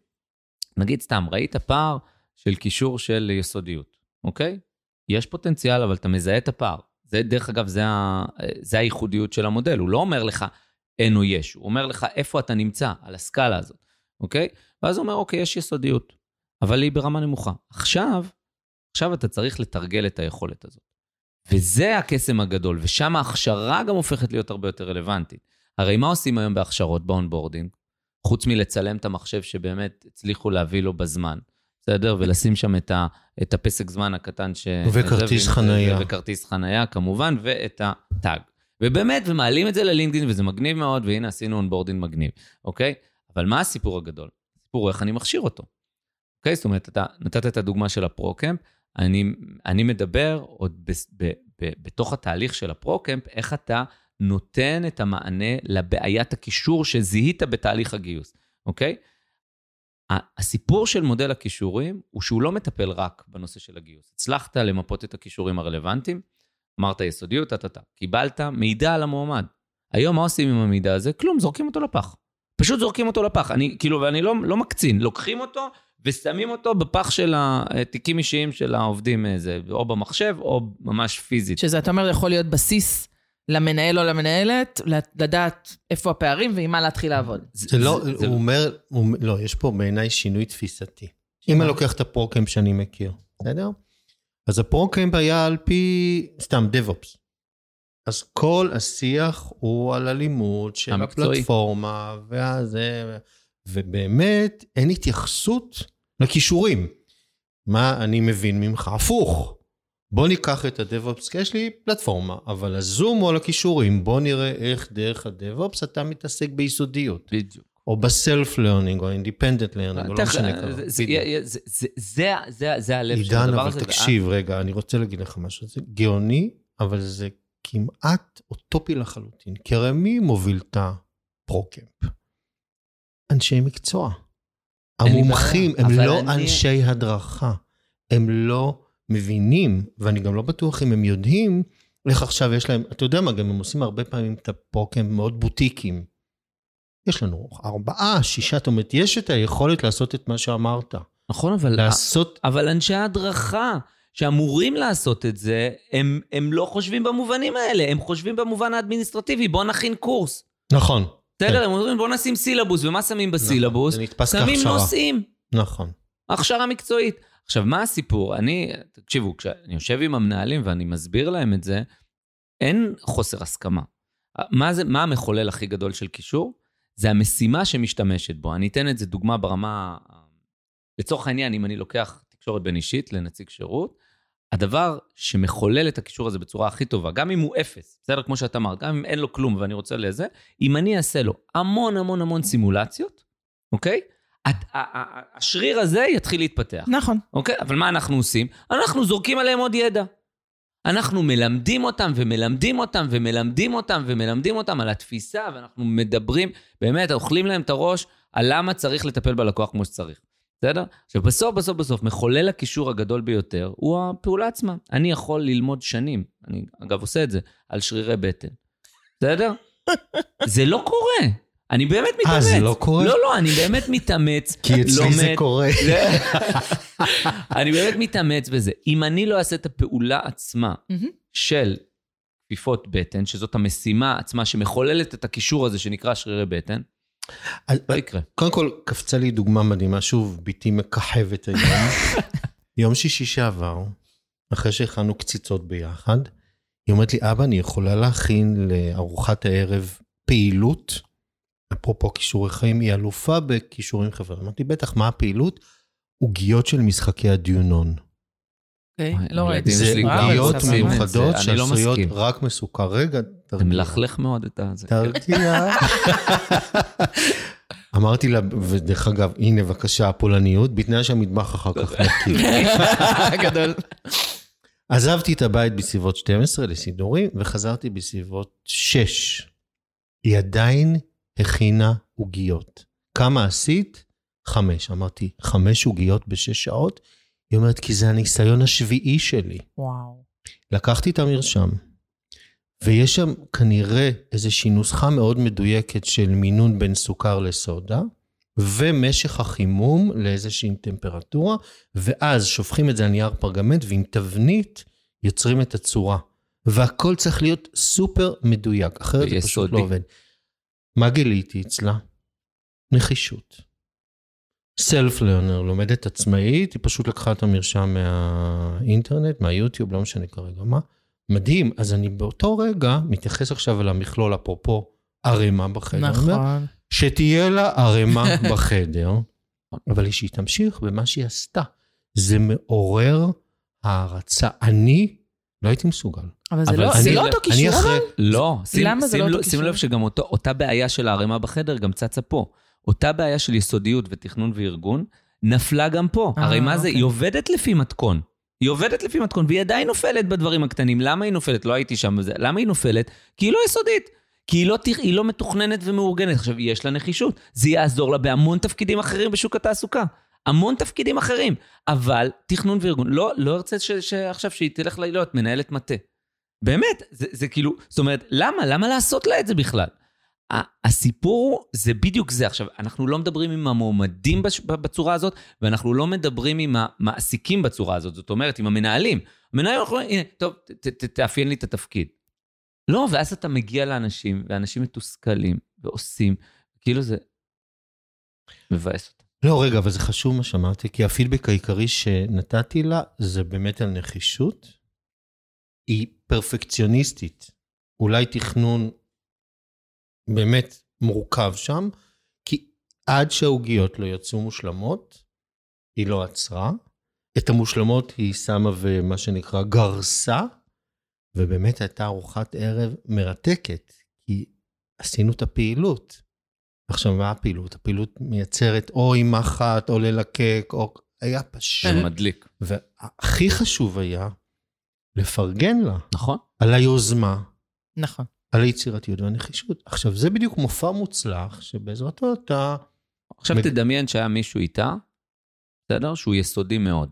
נגיד סתם, ראית פער של קישור של יסודיות, אוקיי? יש פוטנציאל, אבל אתה מזהה את הפער. זה, דרך אגב, זה, ה, זה הייחודיות של המודל. הוא לא אומר לך אין או יש, הוא אומר לך איפה אתה נמצא על הסקאלה הזאת, אוקיי? ואז הוא אומר, אוקיי, יש יסודיות, אבל היא ברמה נמוכה. עכשיו, עכשיו אתה צריך לתרגל את היכולת הזאת. וזה הקסם הגדול, ושם ההכשרה גם הופכת להיות הרבה יותר רלוונטית. הרי מה עושים היום בהכשרות, ב onboarding? חוץ מלצלם את המחשב שבאמת הצליחו להביא לו בזמן, בסדר? ולשים שם את, ה, את הפסק זמן הקטן ש... וכרטיס חנייה. וכרטיס חנייה, כמובן, ואת הטאג. ובאמת, ומעלים את זה ללינקדאין, וזה מגניב מאוד, והנה עשינו onboarding מגניב, אוקיי? אבל מה הסיפור הגדול? הסיפור הוא איך אני מכשיר אותו. אוקיי? זאת אומרת, אתה נתת את הדוגמה של הפרו-קמפ, אני, אני מדבר עוד ב, ב, ב, בתוך התהליך של הפרו-קמפ, איך אתה נותן את המענה לבעיית הקישור שזיהית בתהליך הגיוס, אוקיי? הסיפור של מודל הכישורים הוא שהוא לא מטפל רק בנושא של הגיוס. הצלחת למפות את הכישורים הרלוונטיים, אמרת יסודיות, טה-טה-טה. קיבלת מידע על המועמד. היום מה עושים עם המידע הזה? כלום, זורקים אותו לפח. פשוט זורקים אותו לפח. אני, כאילו, ואני לא, לא מקצין, לוקחים אותו ושמים אותו בפח של התיקים אישיים של העובדים, איזה, או במחשב, או ממש פיזית. שזה, אתה אומר, יכול להיות בסיס למנהל או למנהלת, לדעת איפה הפערים ועם מה להתחיל לעבוד. זה לא, הוא אומר, הוא- לא, יש פה בעיניי שינוי תפיסתי. אם אני לוקח את הפרו-קמפ שאני מכיר, בסדר? אז הפרו-קמפ היה על פי, סתם, DevOps. אז כל השיח הוא על הלימוד של המקצועי. הפלטפורמה, והזה, ובאמת אין התייחסות לכישורים. מה אני מבין ממך? הפוך. בוא ניקח את ה-DevOps, כי יש לי פלטפורמה, אבל הזום הוא על הכישורים. בוא נראה איך דרך ה-DevOps אתה מתעסק ביסודיות. בדיוק. או ב self learning, או independent learning, או לא משנה כמה. זה- הלב של עידן, הדבר אבל הזה. תקשיב, רגע, אני רוצה להגיד לך משהו. זה גאוני, אבל זה כמעט אוטופי לחלוטין. כי הרי מי מוביל את הפרו-קמפ? אנשי מקצוע. המומחים הם אבל לא אנשי הדרכה. הם לא מבינים, ואני גם לא בטוח אם הם יודעים, איך עכשיו יש להם, אתה יודע מה, גם הם עושים הרבה פעמים את הפרו-קמפ מאוד בוטיקים. יש לנו ארבעה, שישה, זאת אומרת, יש את היכולת לעשות את מה שאמרת. נכון, אבל... לעשות אבל אנשי ההדרכה שאמורים לעשות את זה, הם, הם לא חושבים במובנים האלה, הם חושבים במובן האדמיניסטרטיבי, בוא נכין קורס. נכון. בסדר, הם אומרים בוא נשים סילבוס, ומה שמים בסילבוס? נכון, זה נתפס שמים כהכשרה. נושאים, נכון. הכשרה מקצועית. עכשיו, מה הסיפור? אני, תקשיבו, כשאני יושב עם המנהלים ואני מסביר להם את זה, אין חוסר הסכמה. מה, זה, מה המחולל הכי גדול של קישור? זה המשימה שמשתמשת בו. אני אתן את זה דוגמה ברמה... לצורך העניין, אם אני לוקח תקשורת בין אישית לנציג שירות, הדבר שמחולל את הקישור הזה בצורה הכי טובה, גם אם הוא אפס, בסדר? כמו שאתה אמרת, גם אם אין לו כלום ואני רוצה לזה, אם אני אעשה לו המון המון המון סימולציות, אוקיי? השריר הזה יתחיל להתפתח. נכון. אוקיי? אבל מה אנחנו עושים? אנחנו זורקים עליהם עוד ידע. אנחנו מלמדים אותם ומלמדים אותם ומלמדים אותם ומלמדים אותם על התפיסה, ואנחנו מדברים, באמת, אוכלים להם את הראש על למה צריך לטפל בלקוח כמו שצריך. בסדר? עכשיו, בסוף, בסוף, בסוף, מחולל הקישור הגדול ביותר הוא הפעולה עצמה. אני יכול ללמוד שנים, אני אגב עושה את זה, על שרירי בטן. בסדר? זה לא קורה. אני באמת מתאמץ. אה, זה לא קורה? לא, לא, אני באמת מתאמץ. כי אצלי זה לומד. קורה. אני באמת מתאמץ בזה. אם אני לא אעשה את הפעולה עצמה. של כפיפות בטן, שזאת המשימה עצמה שמחוללת את הקישור הזה שנקרא שרירי בטן, לא יקרה. קודם כל, קפצה לי דוגמה מדהימה, שוב, בתי מככבת היום. יום שישי שעבר, אחרי שהכנו קציצות ביחד, היא אומרת לי, אבא, אני יכולה להכין לארוחת הערב פעילות, אפרופו כישורי חיים, היא אלופה בכישורים חברתיים. אמרתי, בטח, מה הפעילות? עוגיות של משחקי הדיונון. אוקיי, לא ראיתי. זה עוגיות מיוחדות לא שעשויות מסכים. רק מסוכר. רגע, זה תרגיע. מלכלך מאוד את הזה. תרגיע. אמרתי לה, ודרך אגב, הנה בבקשה הפולניות, בתנאי שהמטבח אחר כך נקי. גדול. עזבתי את הבית בסביבות 12 לסידורים, וחזרתי בסביבות 6. היא עדיין הכינה עוגיות. כמה עשית? חמש. אמרתי, חמש עוגיות בשש שעות? היא אומרת, כי זה הניסיון השביעי שלי. וואו. לקחתי את המרשם, ויש שם כנראה איזושהי נוסחה מאוד מדויקת של מינון בין סוכר לסודה, ומשך החימום לאיזושהי טמפרטורה, ואז שופכים את זה על נייר פרגמנט, ועם תבנית יוצרים את הצורה. והכל צריך להיות סופר מדויק, אחרת זה פשוט ויסודי. לא עובד. מה גיליתי אצלה? נחישות. סלף לרנר, לומדת עצמאית, היא פשוט לקחה את המרשם מהאינטרנט, מהיוטיוב, לא משנה כרגע מה. מדהים, אז אני באותו רגע מתייחס עכשיו אל המכלול, אפרופו ערימה בחדר. אני אומר, נכון. שתהיה לה ערימה בחדר, אבל שהיא תמשיך במה שהיא עשתה. זה מעורר הערצה. אני לא הייתי מסוגל. אבל זה אבל לא- זה לא אותו. אבל? לא, שים, למה זה שים, לא אותו שים קישור? לב שגם אותה בעיה של הערימה בחדר גם צצה פה. אותה בעיה של יסודיות ותכנון וארגון, נפלה גם פה. אה, הרי מה זה, אוקיי. היא עובדת לפי מתכון. היא עובדת לפי מתכון, והיא עדיין נופלת בדברים הקטנים. למה היא נופלת? לא הייתי שם בזה. למה היא נופלת? כי היא לא יסודית. כי היא לא, היא לא מתוכננת ומאורגנת. עכשיו, יש לה נחישות. זה יעזור לה בהמון תפקידים אחרים בשוק התעסוקה. המון תפקידים אחרים. אבל תכנון וארגון, לא, לא ארצה ש, שעכשיו שהיא תלך להיות מנהלת מטה. באמת, זה, זה כאילו, זאת אומרת, למה? למה לעשות לה את זה בכלל? הסיפור זה בדיוק זה. עכשיו, אנחנו לא מדברים עם המועמדים בצורה הזאת, ואנחנו לא מדברים עם המעסיקים בצורה הזאת. זאת אומרת, עם המנהלים. המנהלים יכולים, הנה, טוב, ת, ת, תאפיין לי את התפקיד. לא, ואז אתה מגיע לאנשים, ואנשים מתוסכלים, ועושים, כאילו זה מבאס אותם. לא, רגע, אבל זה חשוב מה שאמרתי, כי הפידבק העיקרי שנתתי לה זה באמת על נחישות. היא פרפקציוניסטית. אולי תכנון באמת מורכב שם, כי עד שהעוגיות לא יצאו מושלמות, היא לא עצרה. את המושלמות היא שמה ומה שנקרא גרסה, ובאמת הייתה ארוחת ערב מרתקת, כי עשינו את הפעילות. עכשיו, מה הפעילות? הפעילות מייצרת או עם מחט, או ללקק, או... היה פשוט... מדליק. והכי חשוב היה לפרגן לה נכון? על היוזמה, נכון. על היצירתיות והנחישות. עכשיו, זה בדיוק מופע מוצלח, שבעזרתו אתה... עכשיו מג- תדמיין שהיה מישהו איתה, בסדר? שהוא יסודי מאוד.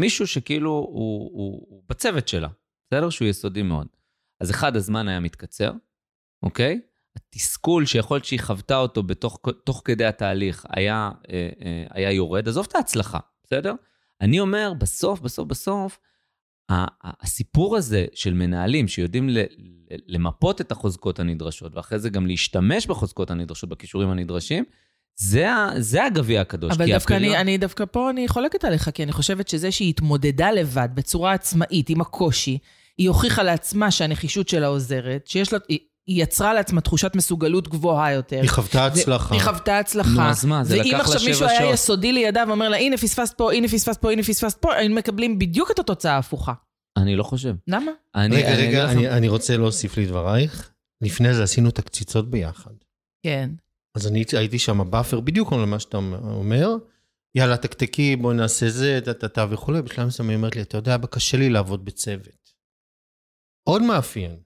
מישהו שכאילו הוא, הוא, הוא בצוות שלה, בסדר? שהוא יסודי מאוד. אז אחד, הזמן היה מתקצר, אוקיי? התסכול שיכול להיות שהיא חוותה אותו בתוך תוך כדי התהליך היה, אה, אה, היה יורד. עזוב את ההצלחה, בסדר? אני אומר, בסוף, בסוף, בסוף, הסיפור הזה של מנהלים שיודעים למפות את החוזקות הנדרשות, ואחרי זה גם להשתמש בחוזקות הנדרשות, בכישורים הנדרשים, זה, זה הגביע הקדוש. אבל דווקא הפריון- אני, אני דווקא פה, אני חולקת עליך, כי אני חושבת שזה שהיא התמודדה לבד, בצורה עצמאית, עם הקושי, היא הוכיחה לעצמה שהנחישות שלה עוזרת, שיש לה, היא, היא יצרה לעצמה תחושת מסוגלות גבוהה יותר. היא חוותה הצלחה. היא חוותה הצלחה. נו, אז מה, זה לקח ואם לה עכשיו שבע מישהו היה שעות. יסודי לידה ואומר לה, הנה פספסת פה, הנה פספסת פה, הנה פספסת פה, היינו מקבלים בדיוק את התוצאה ההפוכה. אני לא חושב. למה? אני, רגע, אני רגע, אני, אני רוצה להוסיף לדברייך. לפני זה עשינו את הקציצות ביחד. כן. אז אני הייתי שם buffer בדיוק על מה שאתה אומר. יאללה, תקתקי, בואי נעשה זה, טה-טה-טה וכולי. בשלב מסוים היא אומרת לי, אתה יודע, קשה לי לעבוד בצוות. עוד מאפיין,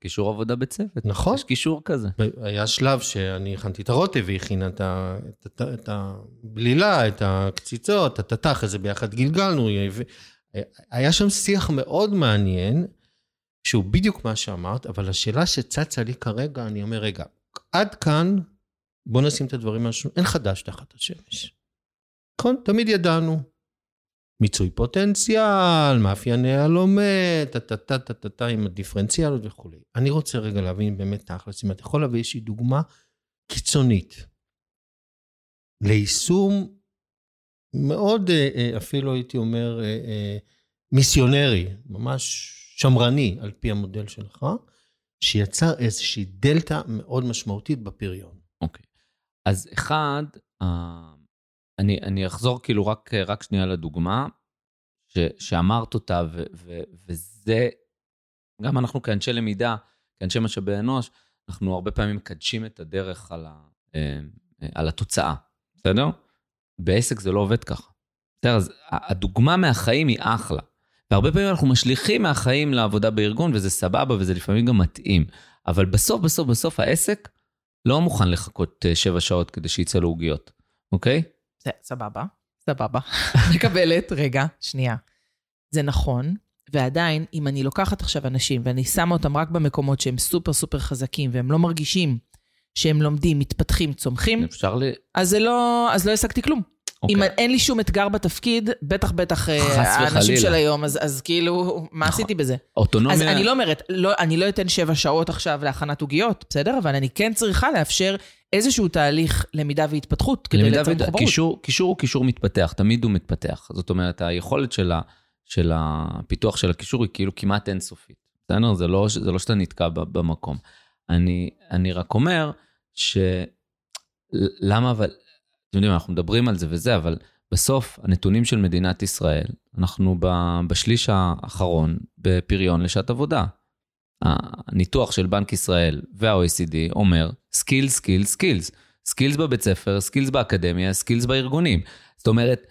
קישור עבודה בצוות. נכון? יש קישור כזה. היה שלב שאני הכנתי את הרוטב והיא הכינה את, את, את הבלילה, את הקציצות, את התתח, אחרי זה ביחד גלגלנו. היה שם שיח מאוד מעניין, שהוא בדיוק מה שאמרת, אבל השאלה שצצה לי כרגע, אני אומר, רגע, עד כאן, בוא נשים את הדברים על השולחן, אין חדש תחת השמש. נכון? תמיד ידענו. מיצוי פוטנציאל, מאפייני הלומד, טה-טה-טה-טה-טה עם הדיפרנציאלות וכולי. אני רוצה רגע להבין באמת תכלס, אם אתה יכול להביא איזושהי דוגמה קיצונית ליישום מאוד, אה, אה, אפילו הייתי אומר, אה, מיסיונרי, ממש שמרני על פי המודל שלך, שיצר איזושהי דלתא מאוד משמעותית בפריון. אוקיי. אז אחד, אני, אני אחזור כאילו רק, רק שנייה לדוגמה, ש, שאמרת אותה, ו, ו, וזה, גם אנחנו כאנשי למידה, כאנשי משאבי אנוש, אנחנו הרבה פעמים מקדשים את הדרך על, ה, אה, על התוצאה, בסדר? בעסק זה לא עובד ככה. בסדר, אז הדוגמה מהחיים היא אחלה. והרבה פעמים אנחנו משליכים מהחיים לעבודה בארגון, וזה סבבה, וזה לפעמים גם מתאים. אבל בסוף, בסוף, בסוף העסק לא מוכן לחכות אה, שבע שעות כדי שיצא לו עוגיות, אוקיי? זה סבבה, סבבה. מקבלת, רגע, שנייה. זה נכון, ועדיין, אם אני לוקחת עכשיו אנשים ואני שמה אותם רק במקומות שהם סופר סופר חזקים והם לא מרגישים שהם לומדים, מתפתחים, צומחים, אפשר ל... אז לא, אז לא השגתי כלום. אוקיי. אם אין לי שום אתגר בתפקיד, בטח בטח אה, האנשים. של היום, אז, אז כאילו, מה נכון. עשיתי בזה? אוטונומיה... אז אני לא אומרת, לא, אני לא אתן שבע שעות עכשיו להכנת עוגיות, בסדר? אבל אני כן צריכה לאפשר איזשהו תהליך למידה והתפתחות כדי למידה לייצר מחוברות. קישור, קישור הוא קישור מתפתח, תמיד הוא מתפתח. זאת אומרת, היכולת של, ה, של הפיתוח של הקישור היא כאילו כמעט אינסופית. בסדר? זה לא, זה לא שאתה נתקע במקום. אני, אני רק אומר ש... למה אבל... אתם יודעים, אנחנו מדברים על זה וזה, אבל בסוף הנתונים של מדינת ישראל, אנחנו בשליש האחרון בפריון לשעת עבודה. הניתוח של בנק ישראל וה-OECD אומר skill, skill, skills. skills בבית ספר, skills באקדמיה, skills בארגונים. זאת אומרת,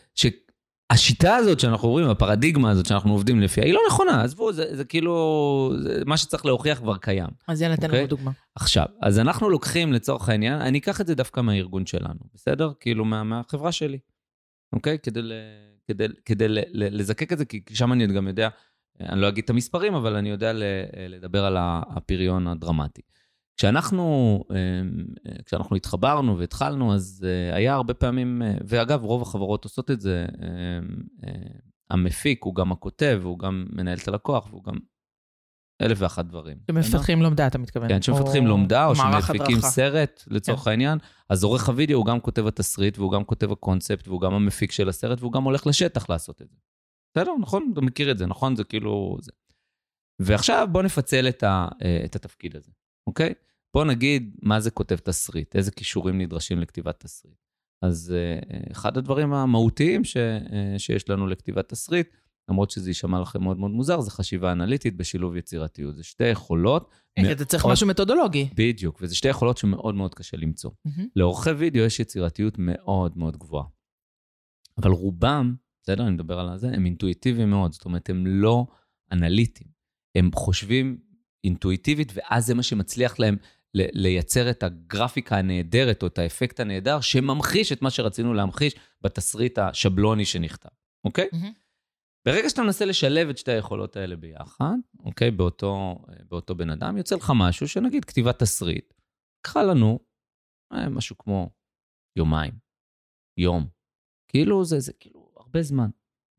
שהשיטה הזאת שאנחנו רואים, הפרדיגמה הזאת שאנחנו עובדים לפיה, היא לא נכונה, עזבו, זה, זה כאילו, זה, מה שצריך להוכיח כבר קיים. אז יאללה, תן אוקיי? לנו דוגמה. עכשיו, אז אנחנו לוקחים לצורך העניין, אני אקח את זה דווקא מהארגון שלנו, בסדר? כאילו מה, מהחברה שלי, אוקיי? כדי, ל, כדי, כדי ל, ל, לזקק את זה, כי שם אני גם יודע, אני לא אגיד את המספרים, אבל אני יודע ל, לדבר על הפריון הדרמטי. כשאנחנו, אה, כשאנחנו התחברנו והתחלנו, אז אה, היה הרבה פעמים, אה, ואגב, רוב החברות עושות את זה, אה, אה, המפיק הוא גם הכותב, הוא גם מנהל את הלקוח, והוא גם אלף ואחת דברים. שמפתחים לומדה, אתה מתכוון. כן, שמפתחים לומדה, או שמפיקים הדרכה. סרט, לצורך העניין. אז עורך הוידאו הוא גם כותב התסריט, והוא גם כותב הקונספט, והוא גם המפיק של הסרט, והוא גם הולך לשטח לעשות את זה. בסדר, נכון? אתה מכיר את זה, נכון? זה כאילו... זה. ועכשיו בוא נפצל את, ה, את התפקיד הזה, אוקיי? בוא נגיד מה זה כותב תסריט, איזה כישורים נדרשים לכתיבת תסריט. אז אה, אחד הדברים המהותיים ש, אה, שיש לנו לכתיבת תסריט, למרות שזה יישמע לכם מאוד מאוד מוזר, זה חשיבה אנליטית בשילוב יצירתיות. זה שתי יכולות כי אתה צריך מאוד- משהו מתודולוגי. בדיוק, וזה שתי יכולות שמאוד מאוד קשה למצוא. מהמם. לעורכי וידאו יש יצירתיות מאוד מאוד גבוהה. אבל רובם, בסדר, אני מדבר על זה, הם אינטואיטיביים מאוד, זאת אומרת, הם לא אנליטיים. הם חושבים אינטואיטיבית, ואז זה מה שמצליח להם לייצר את הגרפיקה הנהדרת, או את האפקט הנהדר, שממחיש את מה שרצינו להמחיש בתסריט השבלוני שנכתב, אוקיי? מהמם. ברגע שאתה מנסה לשלב את שתי היכולות האלה ביחד, אוקיי, באותו, באותו בן אדם, יוצא לך משהו שנגיד כתיבת תסריט, לקחה לנו אה, משהו כמו יומיים, יום. כאילו זה, זה כאילו הרבה זמן.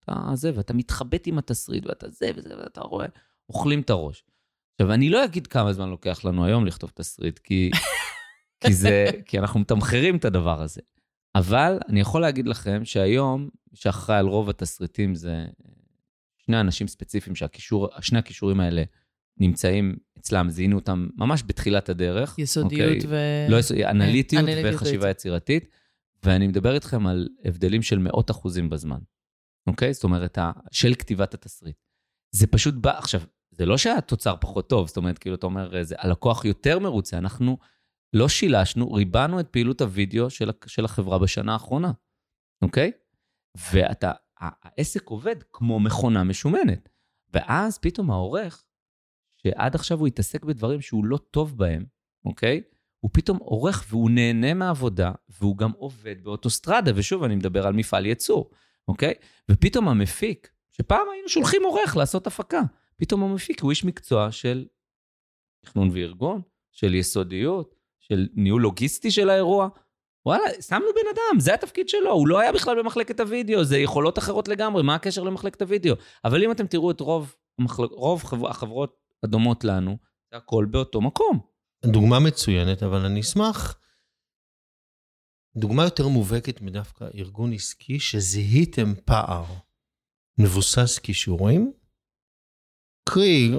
אתה זה, ואתה מתחבט עם התסריט, ואתה זה וזה, ואתה רואה, אוכלים את הראש. עכשיו, אני לא אגיד כמה זמן לוקח לנו היום לכתוב תסריט, כי, כי, זה, כי אנחנו מתמחרים את הדבר הזה. אבל אני יכול להגיד לכם שהיום, שאחראי על רוב התסריטים זה שני אנשים ספציפיים ששני הכישורים האלה נמצאים אצלם, זיהינו אותם ממש בתחילת הדרך. יסודיות אוקיי? ו... לא, יסוד- אנליטיות אנליטיות וחשיבה יצירתית, ואני מדבר איתכם על הבדלים של מאות אחוזים בזמן, אוקיי? זאת אומרת, של כתיבת התסריט. זה פשוט בא, עכשיו, זה לא שהתוצר פחות טוב, זאת אומרת, כאילו, אתה אומר, זה, הלקוח יותר מרוצה, אנחנו לא שילשנו, ריבענו את פעילות הוידאו של, של החברה בשנה האחרונה, אוקיי? ואתה, העסק עובד כמו מכונה משומנת. ואז פתאום העורך, שעד עכשיו הוא התעסק בדברים שהוא לא טוב בהם, אוקיי? הוא פתאום עורך והוא נהנה מהעבודה, והוא גם עובד באוטוסטרדה, ושוב, אני מדבר על מפעל ייצור, אוקיי? ופתאום המפיק, שפעם היינו שולחים עורך לעשות הפקה, פתאום המפיק הוא איש מקצוע של תכנון וארגון, של יסודיות, של ניהול לוגיסטי של האירוע. וואלה, שמנו בן אדם, זה התפקיד שלו, הוא לא היה בכלל במחלקת הוידאו, זה יכולות אחרות לגמרי, מה הקשר למחלקת הוידאו? אבל אם אתם תראו את רוב, המחל... רוב חבר... החברות הדומות לנו, זה הכל באותו מקום. דוגמה מצוינת, אבל אני אשמח... דוגמה יותר מובהקת מדווקא ארגון עסקי שזיהיתם פער מבוסס כישורים, קרי,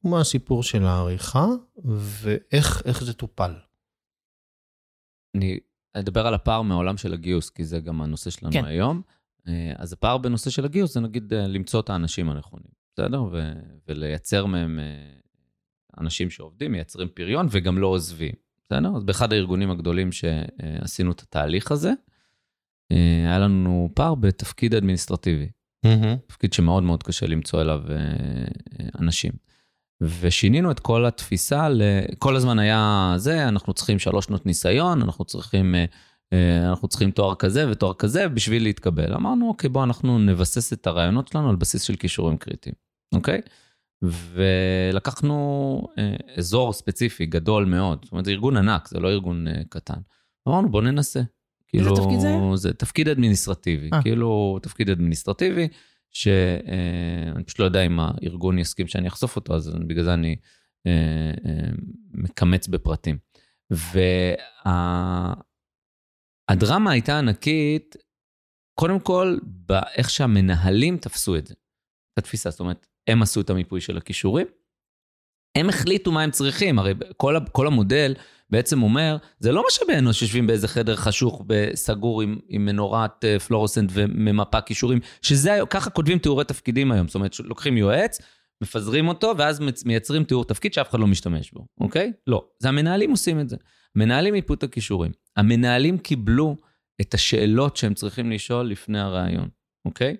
כמו הסיפור של העריכה, ואיך איך זה טופל. אני אדבר על הפער מהעולם של הגיוס, כי זה גם הנושא שלנו כן. כן. היום. אה, אז הפער בנושא של הגיוס זה נגיד אה, למצוא את האנשים הנכונים, בסדר? ו- ולייצר מהם אה, אנשים שעובדים, מייצרים פריון וגם לא עוזבים, בסדר? אז באחד הארגונים הגדולים שעשינו את התהליך הזה, היה לנו פער בתפקיד אדמיניסטרטיבי. מהמם. תפקיד שמאוד מאוד קשה למצוא אליו אה, אנשים. ושינינו את כל התפיסה. כל הזמן היה זה, אנחנו צריכים שלוש שנות ניסיון, אנחנו צריכים, אה, אה, אנחנו צריכים תואר כזה ותואר כזה בשביל להתקבל. אמרנו, אוקיי, בואו אנחנו נבסס את הרעיונות שלנו על בסיס של כישורים קריטיים, אוקיי? ולקחנו אה, אזור ספציפי, גדול מאוד, זאת אומרת, זה ארגון ענק, זה לא ארגון אה, קטן. אמרנו, בואו ננסה. איזה כאילו, תפקיד זה? זה תפקיד אדמיניסטרטיבי, אה. כאילו תפקיד אדמיניסטרטיבי, שאני פשוט לא יודע אם הארגון יסכים שאני אחשוף אותו, אז בגלל זה אני אה, אה, מקמץ בפרטים. והדרמה הייתה ענקית, קודם כל, באיך שהמנהלים תפסו את זה, את התפיסה, זאת אומרת, הם עשו את המיפוי של הכישורים, הם החליטו מה הם צריכים, הרי כל, כל המודל בעצם אומר, זה לא משאבי אנוש שיושבים באיזה חדר חשוך וסגור עם, עם מנורת אה, פלורוסנט וממפה כישורים, שזה, ככה כותבים תיאורי תפקידים היום, זאת אומרת, לוקחים יועץ, מפזרים אותו, ואז מייצרים תיאור תפקיד שאף אחד לא משתמש בו, אוקיי? לא, זה המנהלים עושים את זה. המנהלים מיפו את הכישורים. המנהלים קיבלו את השאלות שהם צריכים לשאול לפני הראיון, אוקיי?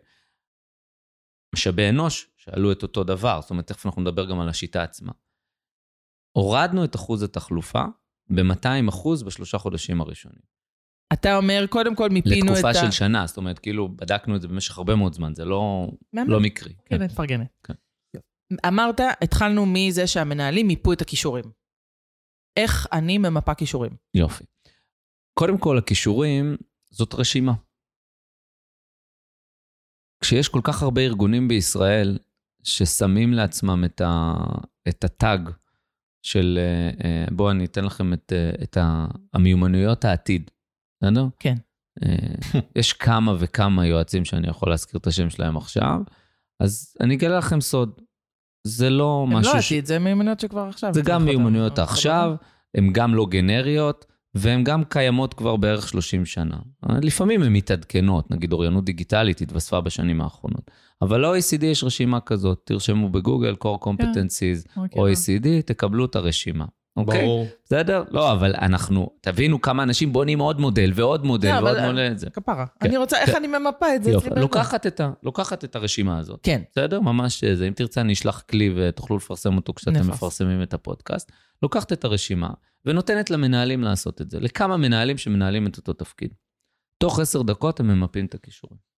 משאבי אנוש שאלו את אותו דבר, זאת אומרת, תכף אנחנו נדבר גם על השיטה עצמה. הורדנו את אחוז התחלופה ב-200 אחוז בשלושה חודשים הראשונים. אתה אומר, קודם כל מיפינו את ה... לתקופה של שנה, זאת אומרת, כאילו, בדקנו את זה במשך הרבה מאוד זמן, זה לא. לא מקרי. כן, כן. מפרגנת. כן. אמרת, התחלנו מזה שהמנהלים מיפו את הכישורים. איך אני ממפה כישורים? יופי. קודם כל, הכישורים זאת רשימה. כשיש כל כך הרבה ארגונים בישראל ששמים לעצמם את, ה, את הטאג של, אה, אה, בואו אני אתן לכם את, אה, את המיומנויות העתיד, בסדר? כן. יש כמה וכמה יועצים שאני יכול להזכיר את השם שלהם עכשיו, אז אני אגלה לכם סוד. זה לא הם משהו... לא ש- עתיד, זה מיומנויות שכבר עכשיו. זה גם מיומנויות אותם. העכשיו, הן גם לא גנריות, והן גם קיימות כבר בערך 30 שנה. לפעמים הן מתעדכנות, נגיד אוריינות דיגיטלית התווספה בשנים האחרונות. אבל ל-OECD יש רשימה כזאת, תרשמו בגוגל, core competencies, אוקיי. OECD, תקבלו את הרשימה. אוקיי? ברור. בסדר? לא, אבל אנחנו, תבינו כמה אנשים בונים עוד מודל ועוד מודל לא, ועוד אבל- מודל. את זה. כפרה. כן. אני רוצה, איך כן. אני ממפה את זה אצלי? לוקחת את, ה, לוקחת את הרשימה הזאת. כן. בסדר? ממש זה. אם תרצה, אני אשלח כלי ותוכלו לפרסם אותו כשאתם. מפרסמים את הפודקאסט. לוקחת את הרשימה ונותנת למנהלים לעשות את זה, לכמה מנהלים שמנהלים את אותו תפקיד. תוך עשר דקות הם ממפים את הכישורים.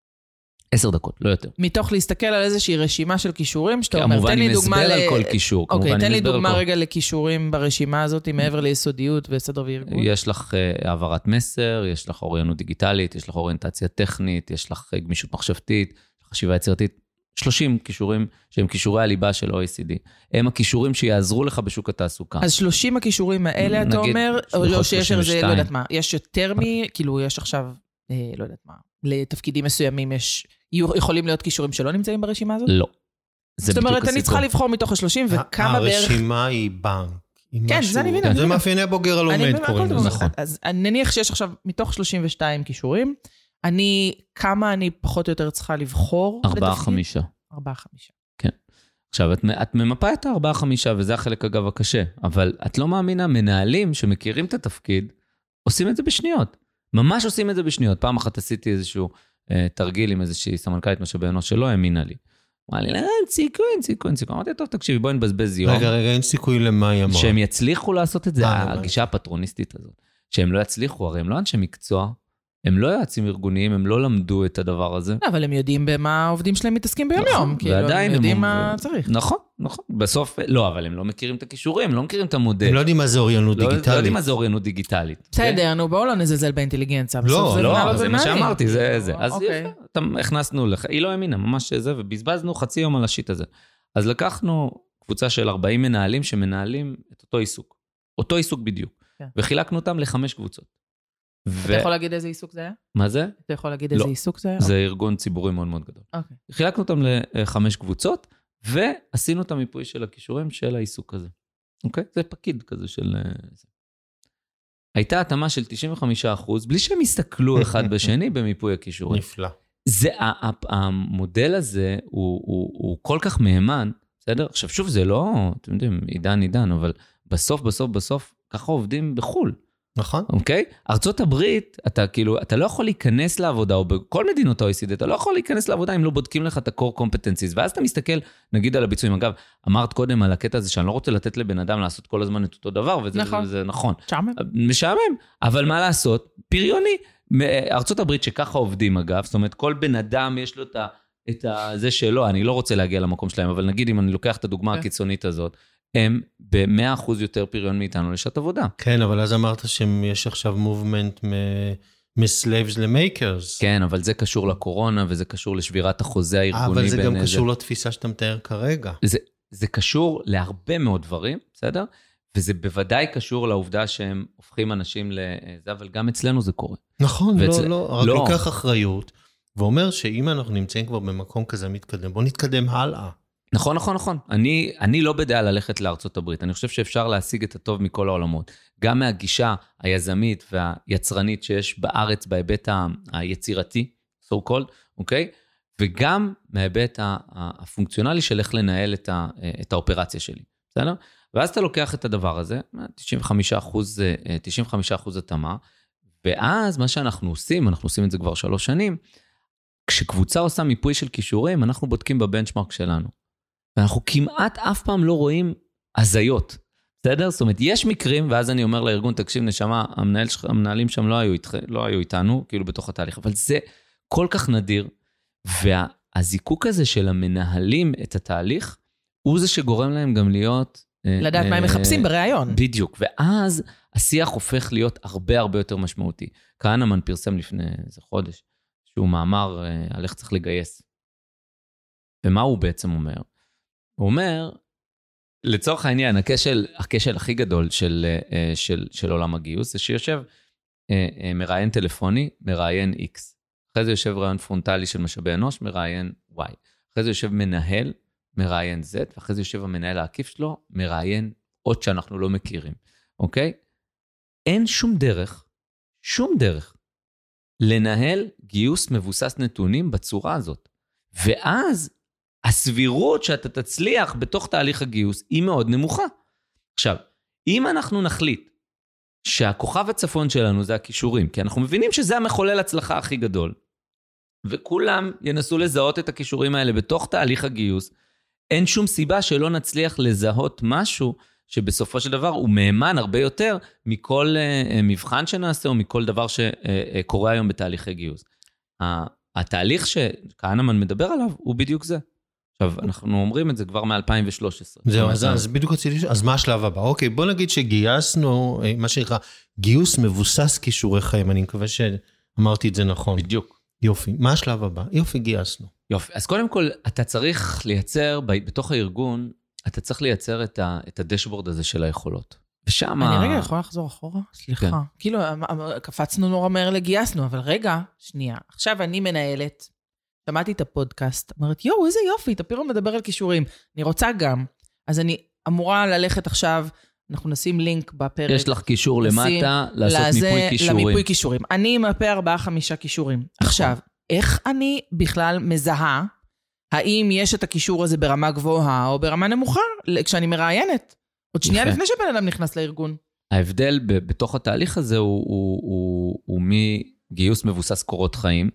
עשר דקות, לא יותר. מתוך להסתכל על איזושהי רשימה של כישורים, שאתה אומר, כמובן תן לי עם דוגמה הסבר ל... על כל קישור. אוקיי, כמובן תן לי הסבר דוגמה רגע לכישורים ברשימה הזאת, מעבר ליסודיות וסדר וארגון. יש לך אה, העברת מסר, יש לך אוריינות דיגיטלית, יש לך אוריינטציה טכנית, יש לך אה, גמישות מחשבתית, חשיבה יצירתית. 30 כישורים שהם כישורי הליבה של OECD. הם הכישורים שיעזרו לך בשוק התעסוקה. אז 30 הכישורים האלה, אתה אומר, או או שיש על זה, 32. לא יודעת מה, יש יותר מ... כאילו, יש עכשיו, אה, לא יודעת מה, לתפקידים מסוימים יש, יכולים להיות כישורים שלא נמצאים ברשימה הזאת? לא. זאת אומרת, אני צריכה. לבחור מתוך ה-30, וכמה בערך... הרשימה היא בנק. כן, זה אני מבינה, זה. מאפייני הבוגר אני הלומד קוראים לזה. נכון. אז נניח שיש עכשיו, מתוך 32 כישורים, אני, כמה אני פחות או יותר צריכה לבחור? ארבעה? חמישה. ארבעה, חמישה. עכשיו, את, את ממפה את הארבעה, חמישה, וזה החלק, אגב, הקשה. אבל את לא מאמינה, מנהלים שמכירים את התפקיד, עושים את זה בשניות. ממש עושים את זה בשניות. פעם אחת עשיתי איזשהו אה, תרגיל עם איזושהי סמנכ"לית משאבי אנוש שלא האמינה לי. אמרה לי, "לא, אין סיכוי, אין סיכוי, אין סיכוי. אמרתי, טוב, תקשיבי, בואי נבזבז יום. רגע, רגע, אין סיכוי למה היא אמרה. שהם יצליחו לעשות את זה, אה. הגישה הפטרוניסטית הזאת. שהם לא יצליחו, הרי הם לא אנשי מקצוע, הם לא יועצים ארגוניים, הם לא למדו את הדבר הזה. לא, אבל הם יודעים במה העובדים שלהם מתעסקים ביום-יום. נכון, כאילו, ועדיין הם יודעים מה צריך. נכון, נכון. בסוף, לא, אבל הם לא מכירים את הכישורים, לא מכירים את המודל. הם לא יודעים מה זה אוריינות לא- לא דיגיטלית. יודעים מה זה אוריינות דיגיטלית. כן? בסדר, נו, בואו לא נזלזל באינטליגנציה. לא, בסוף לא, זה מה. שאמרתי, זה זה. אז אוקיי. יפה, אתה- הכנסנו לך, היא לא האמינה, ממש זה, ובזבזנו חצי יום על השיט הזה. אז לקחנו קבוצה של 40 מנהלים שמנהלים את אותו עיסוק. אותו עיסוק בדיוק. כן. וחילקנו אותם לחמש קבוצות. ו- אתה יכול להגיד איזה עיסוק זה היה? מה זה? אתה יכול להגיד לא. איזה עיסוק זה היה? זה ארגון ציבורי מאוד מאוד גדול. אוקיי. חילקנו אותם לחמש קבוצות, ועשינו את המיפוי של הכישורים של העיסוק הזה. אוקיי? זה פקיד כזה של... אה, זה. הייתה התאמה של 95%, בלי שהם הסתכלו אחד בשני במיפוי הכישורים. נפלא. זה, המודל הזה הוא, הוא, הוא כל כך מהימן, בסדר? עכשיו, שוב, זה לא, אתם יודעים, עידן עידן, אבל בסוף, בסוף, בסוף, ככה עובדים בחו"ל. נכון. אוקיי? ארצות הברית, אתה כאילו, אתה לא יכול להיכנס לעבודה, או בכל מדינות ה-OECD, אתה לא יכול להיכנס לעבודה אם לא בודקים לך את ה-core competencies. ואז אתה מסתכל, נגיד על הביצועים. אגב, אמרת קודם על הקטע הזה שאני לא רוצה לתת לבן אדם לעשות כל הזמן את אותו דבר, וזה נכון. זה, זה נכון. משעמם. משעמם, אבל מה לעשות? פריוני. ארצות הברית שככה עובדים אגב, זאת אומרת, כל בן אדם יש לו את ה... את ה- זה שלו, אני לא רוצה להגיע למקום שלהם, אבל נגיד אם אני לוקח את הדוגמה כן. הקיצונית הזאת, הם ב-100% יותר פריון מאיתנו לשעת עבודה. כן, אבל אז אמרת שיש עכשיו מובמנט מ-slaves ל-makers. כן, אבל זה קשור לקורונה, וזה קשור לשבירת החוזה הארגוני אבל זה גם קשור לתפיסה שאתה מתאר כרגע. זה קשור להרבה מאוד דברים, בסדר? וזה בוודאי קשור לעובדה שהם הופכים אנשים לזה, אבל גם אצלנו זה קורה. נכון, ואצל- לא, לא, רק לא. לוקח אחריות, ואומר שאם אנחנו נמצאים כבר במקום כזה מתקדם, בוא נתקדם הלאה. נכון, נכון, נכון. אני, אני לא בדעה ללכת לארצות הברית. אני חושב שאפשר להשיג את הטוב מכל העולמות. גם מהגישה היזמית והיצרנית שיש בארץ בהיבט היצירתי, so called, אוקיי? וגם מההיבט הפונקציונלי של איך לנהל את, ה, את האופרציה שלי, בסדר? ואז אתה לוקח את הדבר הזה, 95 אחוז, 95 אחוז התאמה, ואז מה שאנחנו עושים, אנחנו עושים את זה כבר שלוש שנים, כשקבוצה עושה מיפוי של כישורים, אנחנו בודקים בבנצ'מרק שלנו. ואנחנו כמעט אף פעם לא רואים הזיות, בסדר? זאת אומרת, יש מקרים, ואז אני אומר לארגון, תקשיב, נשמה, המנהל המנהלים שם לא היו, איתך, לא היו איתנו, כאילו בתוך התהליך, אבל זה כל כך נדיר, והזיקוק הזה של המנהלים את התהליך, הוא זה שגורם להם גם להיות... אה, לדעת מה הם אה, מחפשים בריאיון. בדיוק, ואז השיח הופך להיות הרבה הרבה יותר משמעותי. כהנמן פרסם לפני איזה חודש, שהוא מאמר אה, על איך צריך לגייס. ומה הוא בעצם אומר? הוא אומר, לצורך העניין, הכשל, הכשל הכי גדול של, אה, של, של עולם הגיוס זה שיושב אה, אה, מראיין טלפוני, מראיין X. אחרי זה יושב רעיון פרונטלי של משאבי אנוש, מראיין Y. אחרי זה יושב מנהל, מראיין Z, ואחרי זה יושב המנהל העקיף שלו, מראיין עוד שאנחנו לא מכירים, אוקיי? אין שום דרך, שום דרך, לנהל גיוס מבוסס נתונים בצורה הזאת. ואז הסבירות שאתה תצליח בתוך תהליך הגיוס היא מאוד נמוכה. עכשיו, אם אנחנו נחליט שהכוכב הצפון שלנו זה הכישורים, כי אנחנו מבינים שזה המחולל הצלחה הכי גדול, וכולם ינסו לזהות את הכישורים האלה בתוך תהליך הגיוס, אין שום סיבה שלא נצליח לזהות משהו שבסופו של דבר הוא מהימן הרבה יותר מכל uh, מבחן שנעשה או מכל דבר שקורה היום בתהליכי גיוס. התהליך שכהנמן מדבר עליו הוא בדיוק זה. עכשיו, אנחנו אומרים את זה כבר מ-2013. זהו, אז, אז בדיוק רציתי לשאול, אז מה השלב הבא? אוקיי, בוא נגיד שגייסנו, אה, מה שנקרא, גיוס מבוסס כישורי חיים, אני מקווה שאמרתי את זה נכון. בדיוק. יופי, מה השלב הבא? יופי, גייסנו. יופי, אז קודם כל, אתה צריך לייצר, בתוך הארגון, אתה צריך לייצר את, ה, את הדשבורד הזה של היכולות. ושם... אני רגע יכולה לחזור אחורה? סליחה. כן. כאילו, אמ- אמ- קפצנו נורא מהר לגייסנו, אבל רגע, שנייה. עכשיו אני מנהלת, שמעתי את הפודקאסט, אמרת, יואו, איזה יופי, טפירו מדבר על כישורים. אני רוצה גם. אז אני אמורה ללכת עכשיו, אנחנו נשים לינק בפרק. יש לך קישור לשים למטה, לעשות לזה- מיפוי כישורים. למיפוי כישורים. אני אמפה ארבעה-חמישה כישורים. עכשיו, איך אני בכלל מזהה האם יש את הקישור הזה ברמה גבוהה או ברמה נמוכה כשאני מראיינת? עוד שנייה. לפני שבן אדם נכנס לארגון. ההבדל ב- בתוך התהליך הזה הוא, הוא, הוא, הוא מגיוס מבוסס קורות חיים,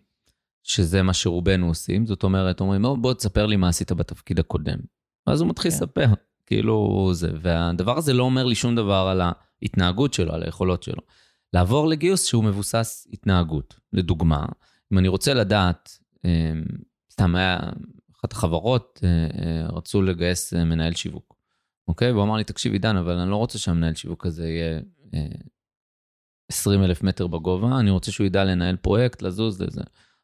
שזה מה שרובנו עושים, זאת אומרת, אומרים, "בוא, בוא תספר לי מה עשית בתפקיד הקודם. ואז הוא מתחיל כן. לספר, כאילו זה, והדבר הזה לא אומר לי שום דבר על ההתנהגות שלו, על היכולות שלו. לעבור לגיוס שהוא מבוסס התנהגות. לדוגמה, אם אני רוצה לדעת, אה, סתם היה, אחת החברות אה, אה, רצו לגייס אה, מנהל שיווק, אוקיי? והוא אמר לי, תקשיב עידן, אבל אני לא רוצה שהמנהל שיווק הזה יהיה אה, 20 אלף מטר בגובה, אני רוצה שהוא ידע לנהל פרויקט, לזוז לזה.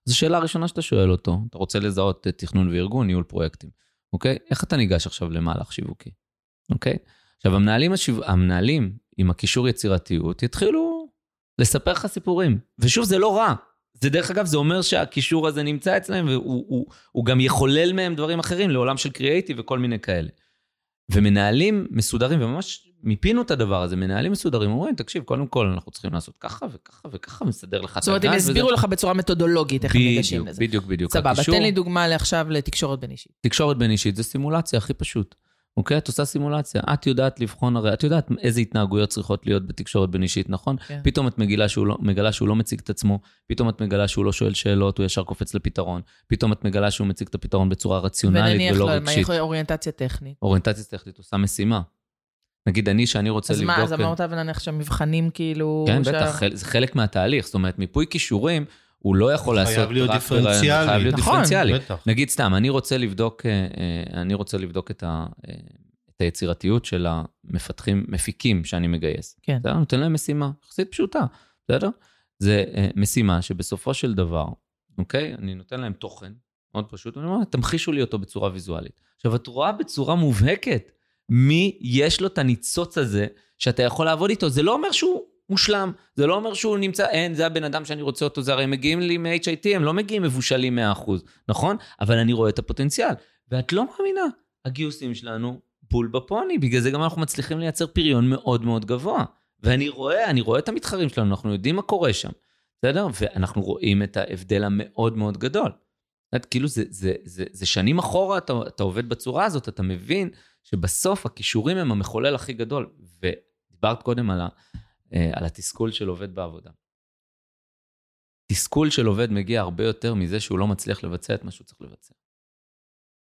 זו שאלה הראשונה שאתה שואל אותו, אתה רוצה לזהות אה, תכנון וארגון, ניהול פרויקטים, אוקיי? איך אתה ניגש עכשיו למהלך שיווקי, אוקיי? עכשיו, המנהלים, השיו... המנהלים עם הכישור יצירתיות יתחילו לספר לך סיפורים. ושוב, זה לא רע. זה דרך אגב, זה אומר שהכישור הזה נמצא אצלם, והוא הוא, הוא גם יחולל מהם דברים אחרים לעולם של קריאייטיב וכל מיני כאלה. ומנהלים מסודרים, וממש מיפינו את הדבר הזה, מנהלים מסודרים אומרים, תקשיב, קודם כל אנחנו צריכים לעשות ככה וככה וככה, מסדר לך את הגז. זאת אומרת, הם הסבירו לך בצורה מתודולוגית איך הם ניגשים לזה. בדיוק, בדיוק. סבבה, תן לי דוגמה לעכשיו לתקשורת בין אישית. תקשורת בין אישית זה סימולציה הכי פשוט. אוקיי? את עושה סימולציה. את יודעת לבחון, הרי את יודעת איזה התנהגויות צריכות להיות בתקשורת בין אישית, נכון? כן. פתאום את מגלה שהוא, לא, מגלה שהוא לא מציג את עצמו, פתאום את מגלה שהוא לא שואל שאלות, הוא ישר קופץ לפתרון, פתאום את מגלה שהוא מציג את הפתרון בצורה רציונלית ונניח ולא לו, רגשית. יכול אוריינטציה טכנית. אוריינטציה טכנית עושה משימה. נגיד אני, שאני רוצה אז לבדוק... מה, אז אמרת ונניח שהמבחנים כאילו... כן, שה- בטח, זה חלק מהתהליך. זאת אומרת, מיפוי כישורים, הוא לא יכול חייב לעשות להיות רק ברעיון, דיפרנציאלי. חייב להיות נכון, דיפרנציאלי. בטח. נגיד סתם, אני רוצה לבדוק, אה, אה, אני רוצה לבדוק את, ה, אה, את היצירתיות של המפתחים, מפיקים שאני מגייס. כן. בסדר? נותן להם משימה יחסית פשוטה, בסדר? זה משימה שבסופו של דבר, אוקיי? אני נותן להם תוכן מאוד פשוט, ואני אומר, תמחישו לי אותו בצורה ויזואלית. עכשיו, את רואה בצורה מובהקת מי יש לו את הניצוץ הזה שאתה יכול לעבוד איתו. זה לא אומר שהוא מושלם, זה לא אומר שהוא נמצא, אין, זה הבן אדם שאני רוצה אותו, זה הרי הם מגיעים לי מ-HIT, הם לא מגיעים מבושלים 100%, נכון? אבל אני רואה את הפוטנציאל. ואת לא מאמינה, הגיוסים שלנו בול בפוני, בגלל זה גם אנחנו מצליחים לייצר פריון מאוד מאוד גבוה. ואני רואה, אני רואה את המתחרים שלנו, אנחנו יודעים מה קורה שם, בסדר? ואנחנו רואים את ההבדל המאוד מאוד גדול. את כאילו זה, זה, זה, זה שנים אחורה אתה, אתה עובד בצורה הזאת, אתה מבין שבסוף הכישורים הם המחולל הכי גדול. ודיברת קודם על, ה, על התסכול של עובד בעבודה. תסכול של עובד מגיע הרבה יותר מזה שהוא לא מצליח לבצע את מה שהוא צריך לבצע.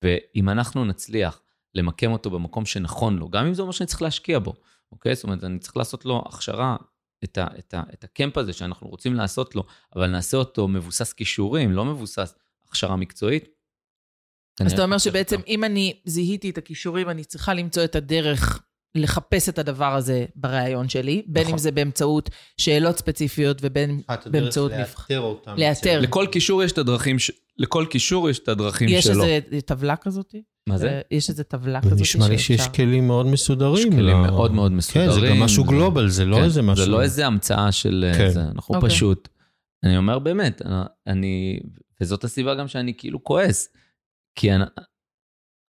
ואם אנחנו נצליח למקם אותו במקום שנכון לו, גם אם זה אומר שאני צריך להשקיע בו, אוקיי? זאת אומרת, אני צריך לעשות לו הכשרה, את, ה, את, ה, את הקמפ הזה שאנחנו רוצים לעשות לו, אבל נעשה אותו מבוסס כישורים, לא מבוסס הכשרה מקצועית. אז אתה אומר שבעצם אותו. אם אני זיהיתי את הכישורים, אני צריכה למצוא את הדרך לחפש את הדבר הזה בראיון שלי, בין נכון. אם זה באמצעות שאלות ספציפיות ובין באמצעות נבח... לאתר אותם. לאתר. לכל קישור יש את הדרכים, ש... לכל קישור יש את הדרכים יש שלו. איזה טבלה כזאת? מה זה? אה, יש איזה טבלה זה כזאת נשמע לי שיש שאפשר- כלים מאוד מסודרים. יש כלים ל- מאוד מאוד כן, מסודרים. זה גם משהו גלובל, זה לא כן, איזה משהו... זה לא איזה המצאה של כן. זה, אנחנו אוקיי. פשוט, אני אומר באמת, אני, וזאת הסיבה גם שאני כאילו כועס, כי אני,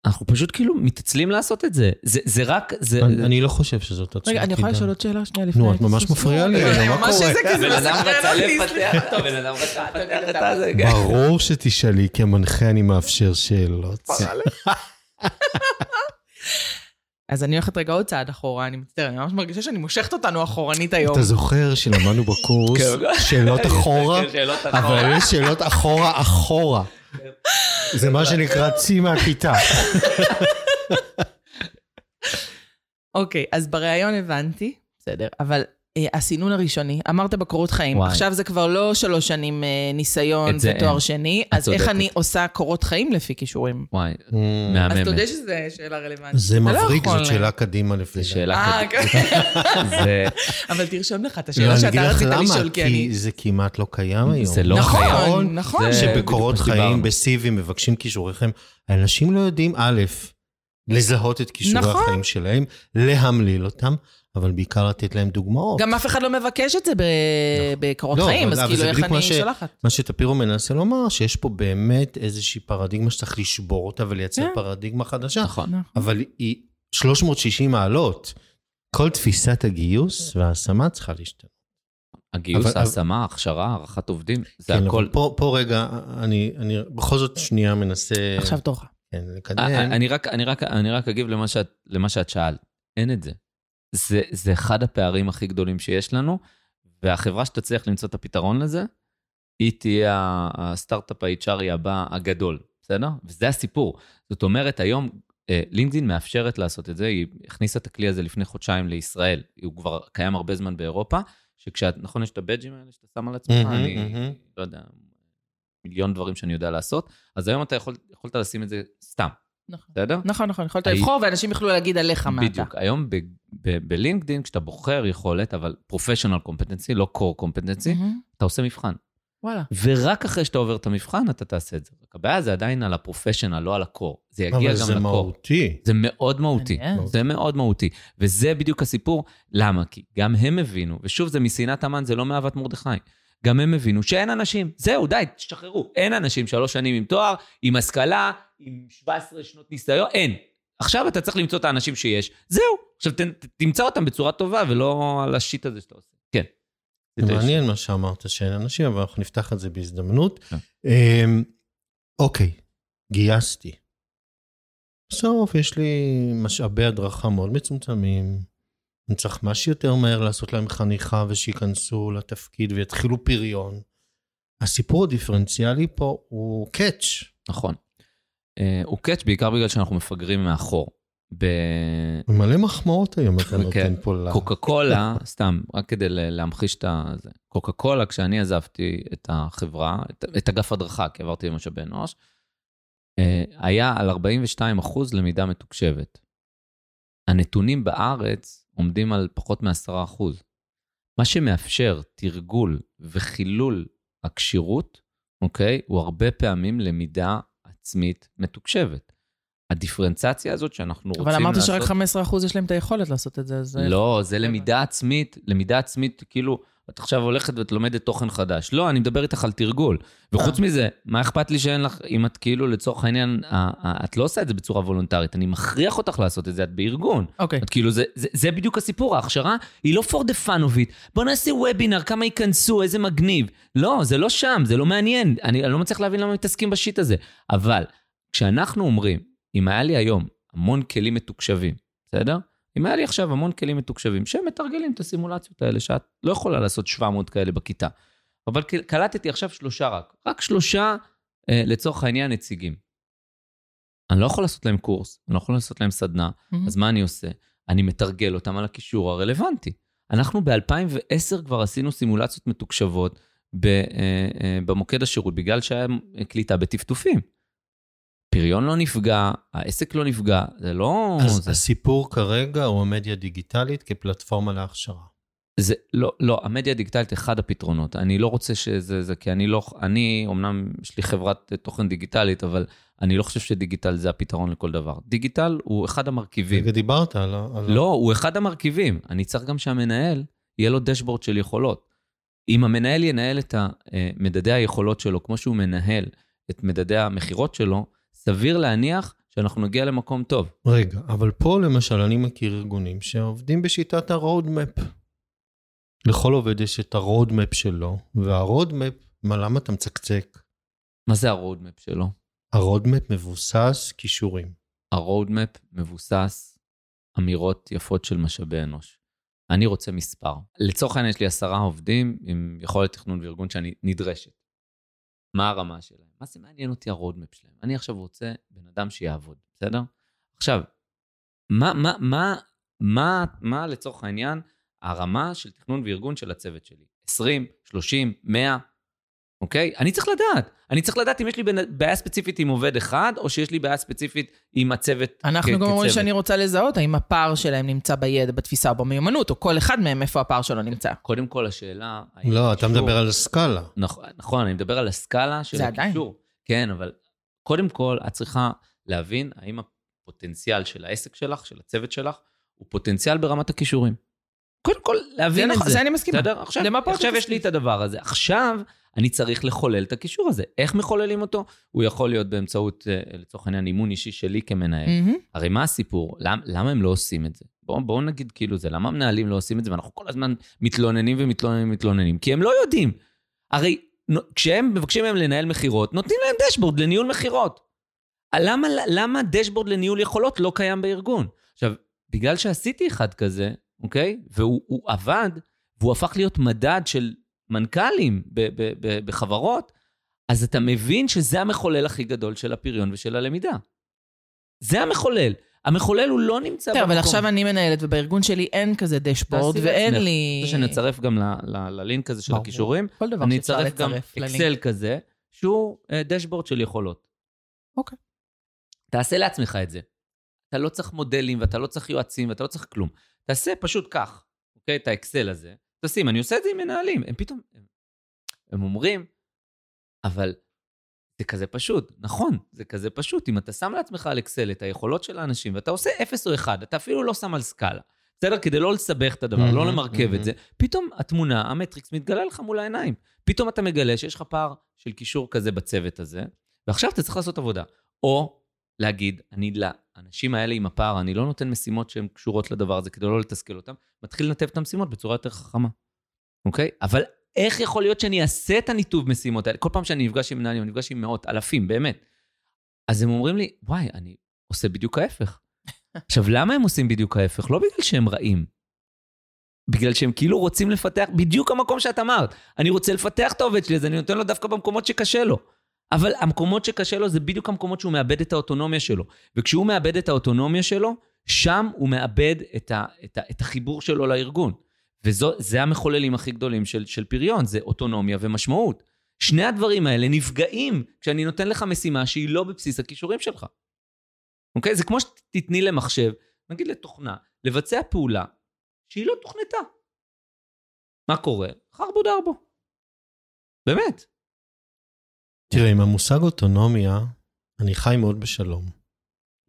אנחנו פשוט כאילו מתעצלים לעשות את זה. זה, זה רק, זה... אני אני לא חושב שזאת הצורה. רגע, אני יכולה לשאול עוד שאלה שנייה לפני... נו, את ממש? מפריעה לי, לא, מה ממש קורה? איזה כזה בן אדם רצה. לפתח, בן אדם רצה לפתח את הזה. ברור שתשאלי, כמנחה אני מאפשר שאלות. אז אני הולכת רגע עוד צעד אחורה, אני מצטערת, אני ממש מרגישה שאני מושכת אותנו אחורנית היום. אתה זוכר שלמדנו בקורס כן. שאלות אחורה? שאלות אבל. יש שאלות אחורה אחורה. זה מה שנקרא צי מהכיתה. אוקיי, אז בריאיון הבנתי, בסדר, אבל הסינון הראשוני, אמרת בקורות חיים, וואי. עכשיו זה כבר לא שלוש שנים אה, ניסיון זה ותואר אין. שני, אז איך. אני עושה קורות חיים לפי כישורים? וואי, Mm, אז אתה יודע מהממת. שזו שאלה רלוונטית. זה לא מבריק, זאת שאלה קדימה לפי דעתי. שאלה אה. כן. זה- אבל תרשום לך את לא, השאלה שאתה רצית לשאול, כי אני... כי זה כמעט לא קיים היום. זה לא נכון, חייב. נכון. זה- שבקורות חיים. בסיבים, מבקשים כישוריכם. אנשים לא יודעים, א', לזהות את כישורי נכון. החיים שלהם, להמליל אותם, אבל בעיקר לתת להם דוגמאות. גם אף אחד לא מבקש את זה ב- בקורות לא, חיים, אבל- אז אבל כאילו איך אני ש- שולחת? מה שטפירו מנסה לומר, שיש פה באמת איזושהי פרדיגמה שצריך לשבור אותה ולייצר כן. פרדיגמה חדשה. נכון. נכון. אבל היא 360 מעלות. כל תפיסת הגיוס וההשמה צריכה להשתנות. הגיוס, אבל- ההשמה, ההכשרה, הערכת עובדים, זה כן, הכל. אבל פה, פה רגע, אני, אני בכל זאת שנייה מנסה עכשיו תורך. כן, אה, לקדם. אני רק, אני רק, אני רק אגיב למה שאת, למה שאת שאלת. אין את זה. זה. זה אחד הפערים הכי גדולים שיש לנו, והחברה שתצליח למצוא את הפתרון לזה, היא תהיה הסטארט-אפ ה-HRי הבא הגדול, בסדר? וזה הסיפור. זאת אומרת, היום אה, לינקדאין מאפשרת לעשות את זה, היא הכניסה את הכלי הזה לפני חודשיים לישראל, הוא כבר קיים הרבה זמן באירופה, שכשאת, נכון, יש את הבדג'ים האלה שאתה שם על עצמך, מהמם, אני מהמם. לא יודע, מיליון דברים שאני יודע לעשות, אז היום אתה יכול, יכולת לשים את זה סתם, נכון. בסדר? נכון, נכון, יכולת הי- לבחור ואנשים יוכלו להגיד עליך מה אתה. בדיוק. היום ב- ב- בלינקדאין, כשאתה בוחר יכולת, אבל פרופשיונל קומפטנסי, לא קור קומפטנסי, מהמם. אתה עושה מבחן. וואלה. ורק אחרי שאתה עובר את המבחן, אתה תעשה את זה. הבעיה זה עדיין על הפרופשיונל, לא על הקור. זה יגיע אבל גם זה לקור. מהותי. זה מאוד מהותי. זה מאוד מהותי. וזה בדיוק הסיפור. למה? כי גם הם הבינו, ושוב, זה משנאת המן, זה לא מאהבת מרדכי. גם הם הבינו שאין אנשים. זהו, די, תשחררו. אין אנשים שלוש שנים עם תואר, עם השכלה, עם 17 שנות ניסיון, אין. עכשיו אתה צריך למצוא את האנשים שיש. זהו. עכשיו ת, תמצא אותם בצורה טובה, ולא על השיט הזה שאתה עושה. כן. זה מעניין מה שאמרת, שאין אנשים, אבל אנחנו נפתח את זה בהזדמנות. כן. אמ, אוקיי, גייסתי. בסוף יש לי משאבי הדרכה מאוד מצומצמים. אני צריך מה שיותר מהר לעשות להם חניכה ושייכנסו לתפקיד ויתחילו פריון. הסיפור הדיפרנציאלי פה הוא קאץ'. נכון. אה, הוא קאץ' בעיקר בגלל שאנחנו מפגרים מאחור. ב- מלא מחמאות היום אתה נותן כן. פה ל... קוקה קולה, סתם, רק כדי להמחיש את ה... זה. קוקה קולה, כשאני עזבתי את החברה, את, את אגף הדרכה, כי עברתי למשאבי אנוש, אה, היה על 42 אחוז למידה מתוקשבת. הנתונים בארץ עומדים על פחות מ-10 אחוז. מה שמאפשר תרגול וחילול הכשירות, אוקיי, הוא הרבה פעמים למידה עצמית מתוקשבת. הדיפרנציאציה הזאת שאנחנו רוצים אבל לעשות... אמרת שרק 15% יש להם את היכולת לעשות את זה, אז... לא, זה למידה עצמית, למידה עצמית, כאילו, את עכשיו הולכת ואת לומדת תוכן חדש. לא, אני מדבר איתך על תרגול. וחוץ אה. מזה, מה אכפת לי שאין לך, אם את כאילו, לצורך העניין, את לא עושה את זה בצורה וולונטרית, אני מכריח אותך לעשות את זה, את בארגון. אוקיי. את כאילו, זה, זה, זה בדיוק הסיפור, ההכשרה היא לא for the fun of it. בוא נעשה וובינר, כמה ייכנסו, איזה מגניב. לא, זה לא שם, זה לא מעניין. אני, אני לא מצליח להבין למה מתעסקים בשיט הזה. אבל כשאנחנו אומרים, אם היה לי היום המון כלים מתוקשבים, בסדר? אם היה לי עכשיו המון כלים מתוקשבים שמתרגלים את הסימולציות האלה, שאת לא יכולה לעשות 700 כאלה בכיתה, אבל קלטתי עכשיו שלושה רק, רק שלושה, אה, לצורך העניין, נציגים. אני לא יכול לעשות להם קורס, אני לא יכול לעשות להם סדנה, מהמם. אז מה אני עושה? אני מתרגל אותם על הקישור הרלוונטי. אנחנו ב-2010 כבר עשינו סימולציות מתוקשבות ב, אה, אה, במוקד השירות, בגלל שהיה קליטה בטפטופים. פריון לא נפגע, העסק לא נפגע, זה לא... אז זה, הסיפור כרגע הוא המדיה הדיגיטלית כפלטפורמה להכשרה. זה, לא, לא, המדיה הדיגיטלית אחד הפתרונות. אני לא רוצה שזה, זה, כי אני לא, אני, אמנם יש לי חברת תוכן דיגיטלית, אבל אני לא חושב שדיגיטל זה הפתרון לכל דבר. דיגיטל הוא אחד המרכיבים. דיברת על ה... על לא, הוא אחד המרכיבים. אני צריך גם שהמנהל, יהיה לו דשבורד של יכולות. אם המנהל ינהל את אה, מדדי היכולות שלו כמו שהוא מנהל את מדדי המכירות שלו, סביר להניח שאנחנו נגיע למקום טוב. רגע, אבל פה למשל אני מכיר ארגונים שעובדים בשיטת ה-roadmap. לכל עובד יש את ה-roadmap שלו, וה-roadmap, מה, למה אתה מצקצק? מה זה ה roadmap שלו? ה-roadmap מבוסס כישורים. ה roadmap מבוסס אמירות יפות של משאבי אנוש. אני רוצה מספר. לצורך העניין יש לי עשרה עובדים עם יכולת תכנון וארגון שאני נדרשת. מה הרמה שלהם? מה זה מעניין אותי ה roadmap שלהם? אני עכשיו רוצה בן אדם שיעבוד, בסדר? עכשיו, מה, מה, מה, מה, מה לצורך העניין הרמה של תכנון וארגון של הצוות שלי? 20, 30, 100, אוקיי? אני צריך לדעת. אני צריך לדעת אם יש לי בעיה ספציפית עם עובד אחד, או שיש לי בעיה ספציפית עם הצוות כ- אנחנו גם אומרים. שאני רוצה לזהות האם הפער שלהם נמצא בידע, בתפיסה או במיומנות, או כל אחד מהם, איפה הפער שלו נמצא. קודם כל, השאלה... לא, אתה הקישור- מדבר על סקאלה. נכון, נכון, אני מדבר על הסקאלה של זה עדיין. הקישור. כן, אבל קודם כל, את צריכה להבין האם הפוטנציאל של העסק שלך, של הצוות שלך, הוא פוטנציאל ברמת הכישורים. קודם כל, להבין זה את נכון, זה. זה אני מסכימה. בסדר? עכשיו, עכשיו יש לי את הדבר הזה. עכשיו, אני צריך לחולל את הקישור הזה. איך מחוללים אותו? הוא יכול להיות באמצעות, אה, לצורך העניין, אימון אישי שלי כמנהל. מהמם. הרי מה הסיפור? למ, למה הם לא עושים את זה? בואו בוא נגיד כאילו זה, למה המנהלים לא עושים את זה ואנחנו כל הזמן מתלוננים ומתלוננים ומתלוננים? כי הם לא יודעים. הרי כשהם מבקשים מהם לנהל מכירות, נותנים להם דשבורד לניהול מכירות. למה, למה דשבורד לניהול יכולות לא קיים בארגון? עכשיו, בגלל שעשיתי אחד כזה, אוקיי? והוא הוא עבד, והוא הפך להיות מדד של מנכ"לים בחברות, אז אתה מבין שזה המחולל הכי גדול של הפריון ושל הלמידה. זה המחולל. המחולל הוא לא נמצא בסדר, אבל עכשיו אני מנהלת, ובארגון שלי אין כזה דשבורד, ואין. לי... רוצה שנצרף גם ללינק הזה של. הכישורים. כל דבר אני שאפשר אצרף גם לצרף ללינק. אקסל כזה, שהוא אה, דשבורד של יכולות. אוקיי. תעשה לעצמך את זה. אתה לא צריך מודלים, ואתה לא צריך יועצים, ואתה לא צריך כלום. תעשה פשוט כך, אוקיי? את האקסל הזה. תשים, אני עושה את זה עם מנהלים. הם פתאום, הם, הם אומרים, אבל זה כזה פשוט. נכון, זה כזה פשוט. אם אתה שם לעצמך על אקסל את היכולות של האנשים, ואתה עושה 0 או 1, אתה אפילו לא שם על סקאלה. בסדר? כדי לא לסבך את הדבר, לא מהמם, למרכב את מהמם. זה. פתאום התמונה, המטריקס, מתגלה לך מול העיניים. פתאום אתה מגלה שיש לך פער של קישור כזה בצוות הזה, ועכשיו אתה צריך לעשות עבודה. או להגיד, אני לאנשים האלה עם הפער, אני לא נותן משימות שהן קשורות לדבר הזה כדי לא לתסכל אותם, מתחיל לנתב את המשימות בצורה יותר חכמה, אוקיי? אבל איך יכול להיות שאני אעשה את הניתוב משימות האלה? כל פעם שאני נפגש עם מנהלים, אני נפגש עם מאות, אלפים, באמת. אז הם אומרים לי, וואי, אני עושה בדיוק ההפך. עכשיו, למה הם עושים בדיוק ההפך? לא בגלל שהם רעים. בגלל שהם כאילו רוצים לפתח, בדיוק המקום שאת אמרת. אני רוצה לפתח את העובד שלי, אז אני נותן לו דווקא במקומות שקשה לו. אבל המקומות שקשה לו זה בדיוק המקומות שהוא מאבד את האוטונומיה שלו. וכשהוא מאבד את האוטונומיה שלו, שם הוא מאבד את, ה, את, ה, את החיבור שלו לארגון. וזה המחוללים הכי גדולים של, של פריון, זה אוטונומיה ומשמעות. שני הדברים האלה נפגעים כשאני נותן לך משימה שהיא לא בבסיס הכישורים שלך. אוקיי? זה כמו שתתני למחשב, נגיד לתוכנה, לבצע פעולה שהיא לא תוכנתה. מה קורה? חרבו דרבו. באמת. תראה, עם המושג אוטונומיה, אני חי מאוד בשלום.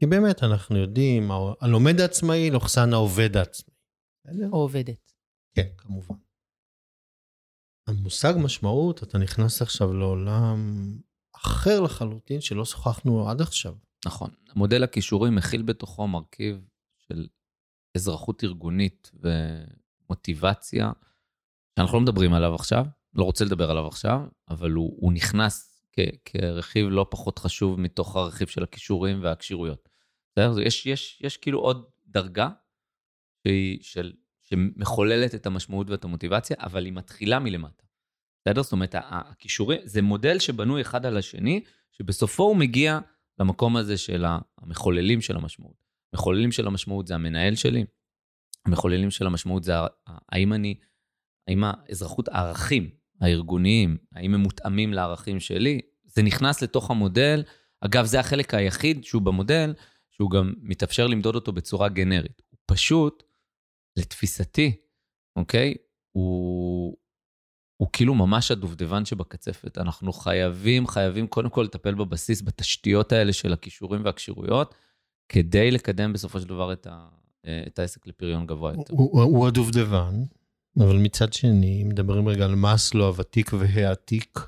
כי באמת, אנחנו יודעים, הלומד העצמאי לוחסן העובד העצמאי. או עובדת. כן, כמובן. המושג משמעות, אתה נכנס עכשיו לעולם אחר לחלוטין שלא שוחחנו עד עכשיו. נכון. המודל הכישורי מכיל בתוכו מרכיב של אזרחות ארגונית ומוטיבציה, שאנחנו לא מדברים עליו עכשיו, לא רוצה לדבר עליו עכשיו, אבל הוא, הוא נכנס כ- כרכיב לא פחות חשוב מתוך הרכיב של הכישורים והכשירויות. בסדר? יש, יש, יש כאילו עוד דרגה שהיא של, שמחוללת את המשמעות ואת המוטיבציה, אבל היא מתחילה מלמטה. בסדר? זאת אומרת, הכישורים, זה מודל שבנוי אחד על השני, שבסופו הוא מגיע למקום הזה של המחוללים של המשמעות. המחוללים של המשמעות זה המנהל שלי, המחוללים של המשמעות זה האם אני, האם האזרחות, הערכים הארגוניים, האם הם מותאמים לערכים שלי, זה נכנס לתוך המודל. אגב, זה החלק היחיד שהוא במודל, שהוא גם מתאפשר למדוד אותו בצורה גנרית. הוא פשוט, לתפיסתי, אוקיי? הוא, הוא כאילו ממש הדובדבן שבקצפת. אנחנו חייבים, חייבים קודם כל לטפל בבסיס, בתשתיות האלה של הכישורים והכשירויות, כדי לקדם בסופו של דבר את, ה, את העסק לפריון גבוה יותר. הוא, הוא, הוא הדובדבן, אבל מצד שני, מדברים רגע על מאסלו הוותיק והעתיק,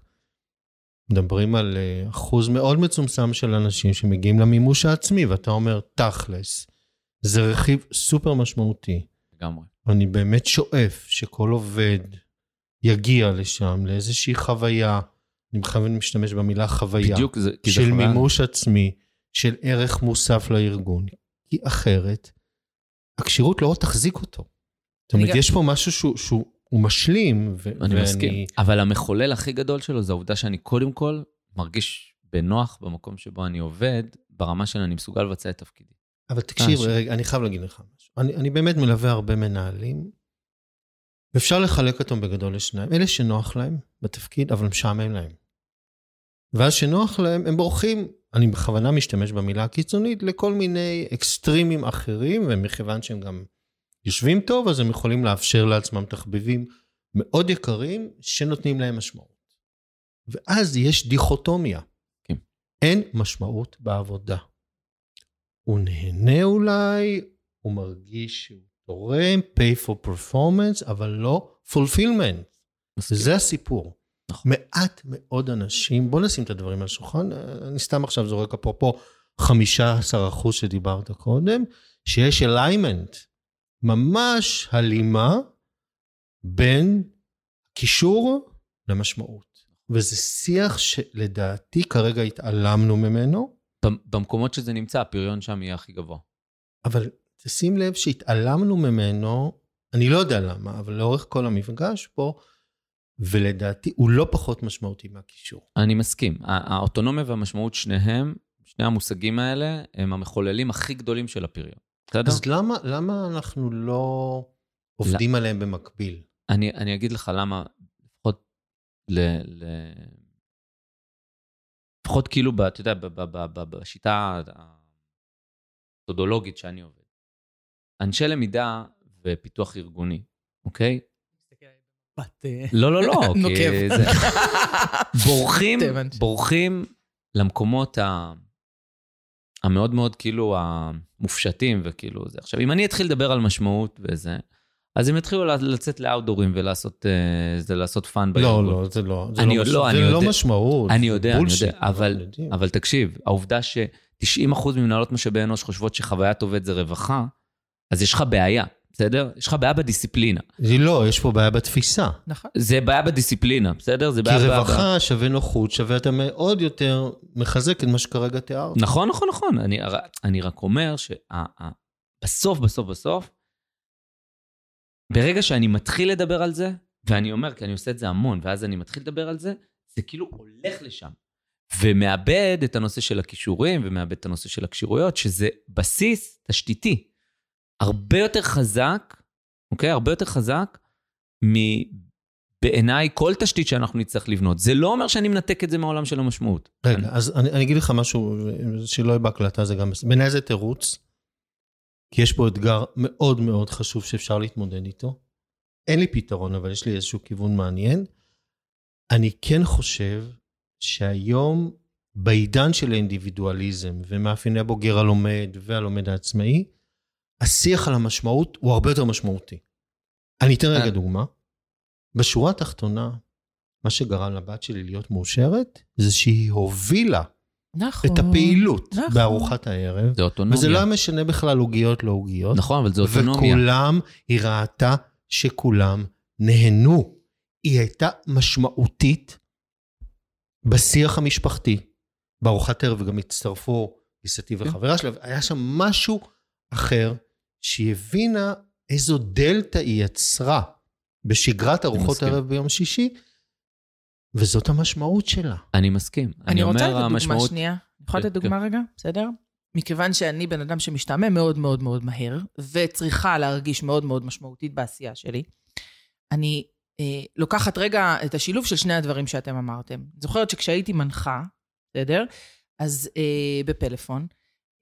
מדברים על אה, אחוז מאוד מצומצם של אנשים שמגיעים למימוש העצמי, ואתה אומר, תכלס, זה רכיב סופר משמעותי. לגמרי. אני באמת שואף שכל עובד יגיע לשם, לאיזושהי חוויה, אני מכוון משתמש במילה חוויה, בדיוק, זה, של זה מימוש עצמי, של ערך מוסף לארגון, כי אחרת, הכשירות לא תחזיק אותו. זאת אומרת, יש פה משהו שהוא, שהוא הוא משלים, ו- אני ואני... מסכים. אבל המחולל הכי גדול שלו זה העובדה שאני קודם כל מרגיש בנוח במקום שבו אני עובד, ברמה של אני מסוגל לבצע את תפקידי. אבל תקשיב, רגע, אני חייב להגיד לך משהו. אני, אני באמת מלווה הרבה מנהלים, ואפשר לחלק אותם בגדול לשניים. אלה שנוח להם בתפקיד, אבל משעמם להם. ואז שנוח להם, הם בורחים, אני בכוונה משתמש במילה הקיצונית, לכל מיני אקסטרימים אחרים, ומכיוון שהם גם יושבים טוב, אז הם יכולים לאפשר לעצמם תחביבים מאוד יקרים, שנותנים להם משמעות. ואז יש דיכוטומיה. כן. אין משמעות בעבודה. הוא נהנה אולי, הוא מרגיש שהוא תורם, pay for performance, אבל לא fulfillment. מסכים. זה הסיפור. נכון. מעט מאוד אנשים, בוא נשים את הדברים על השולחן, אני סתם עכשיו זורק אפרופו 15% שדיברת קודם, שיש אליימנט, ממש הלימה בין קישור למשמעות. וזה שיח שלדעתי כרגע התעלמנו ממנו. במקומות שזה נמצא, הפריון שם יהיה הכי גבוה. אבל תשים לב שהתעלמנו ממנו, אני לא יודע למה, אבל לאורך כל המפגש פה, ולדעתי הוא לא פחות משמעותי מהקישור. אני מסכים. האוטונומיה והמשמעות, שניהם, שני המושגים האלה, הם המחוללים הכי גדולים של הפריון. בסדר? אז למה, למה אנחנו לא עובדים לא. עליהם במקביל? אני, אני אגיד לך למה, לפחות ל... ל... לפחות כאילו, ב, אתה יודע, ב, ב, ב, ב, בשיטה המתודולוגית שאני עובד. אנשי למידה ופיתוח ארגוני, אוקיי? לא, לא, לא. נוקב. בורחים, בורחים למקומות. המאוד מאוד כאילו המופשטים וכאילו זה. עכשיו, אם אני אתחיל לדבר על משמעות וזה, אז הם יתחילו לצאת ל outdoorים ולעשות אה, זה לעשות fun בארגון. לא, לא, זה לא, זה לא, מש... לא, זה לא משמעות. אני יודע, אני יודע, אבל, אבל תקשיב, העובדה ש... 90% ממנהלות משאבי אנוש חושבות שחוויית עובד זה רווחה, אז יש לך בעיה, בסדר? יש לך בעיה בדיסציפלינה. זה לא, יש פה בעיה בתפיסה. נכון. זה בעיה בדיסציפלינה, בסדר? זה כי בעיה... ב- רווחה שווה נוחות, שווה אתה מאוד יותר מחזק את מה שכרגע תיארת. נכון, נכון, נכון. אני, אני רק אומר שבסוף, בסוף, בסוף, ברגע שאני מתחיל לדבר על זה, ואני אומר, כי אני עושה את זה המון, ואז אני מתחיל לדבר על זה, זה כאילו הולך לשם. ומאבד את הנושא של הכישורים, ומאבד את הנושא של הכשירויות, שזה בסיס תשתיתי. הרבה יותר חזק, אוקיי? הרבה יותר חזק מבעיניי כל תשתית שאנחנו נצטרך לבנות. זה לא אומר שאני מנתק את זה מהעולם של המשמעות. רגע, אז אני, אני אגיד לך משהו שלא יהיה בהקלטה, זה גם... בעיניי זה תירוץ, כי יש פה אתגר מאוד מאוד חשוב שאפשר להתמודד איתו. אין לי פתרון, אבל יש לי איזשהו כיוון מעניין. אני כן חושב שהיום, בעידן של האינדיבידואליזם ומאפייני הבוגר הלומד והלומד העצמאי, השיח על המשמעות הוא הרבה יותר משמעותי. אני אתן רגע דוגמה. בשורה התחתונה, מה שגרם לבת שלי להיות מאושרת, זה שהיא הובילה נכון. את הפעילות נכון. בארוחת הערב, זה אוטונומיה. וזה לא משנה בכלל עוגיות לא עוגיות. נכון, אבל זה אוטונומיה. וכולם, היא ראתה שכולם נהנו. היא הייתה משמעותית בשיח המשפחתי. בארוחת ערב וגם הצטרפו גיסתי כן. וחברה שלה, היה שם משהו אחר, שהיא הבינה איזו דלתא היא יצרה בשגרת ארוחות. ערב ביום שישי, וזאת המשמעות שלה. אני מסכים. אני רוצה אומר, לתת דוגמה המשמעות- שנייה. אני יכולה כן, לתת דוגמה רגע? בסדר? מכיוון שאני בן אדם שמשתעמם מאוד מאוד מאוד מהר, וצריכה להרגיש מאוד מאוד משמעותית בעשייה שלי, אני אה, לוקחת רגע את השילוב של שני הדברים שאתם אמרתם. זוכרת שכשהייתי מנחה, בסדר? אז אה, בפלאפון,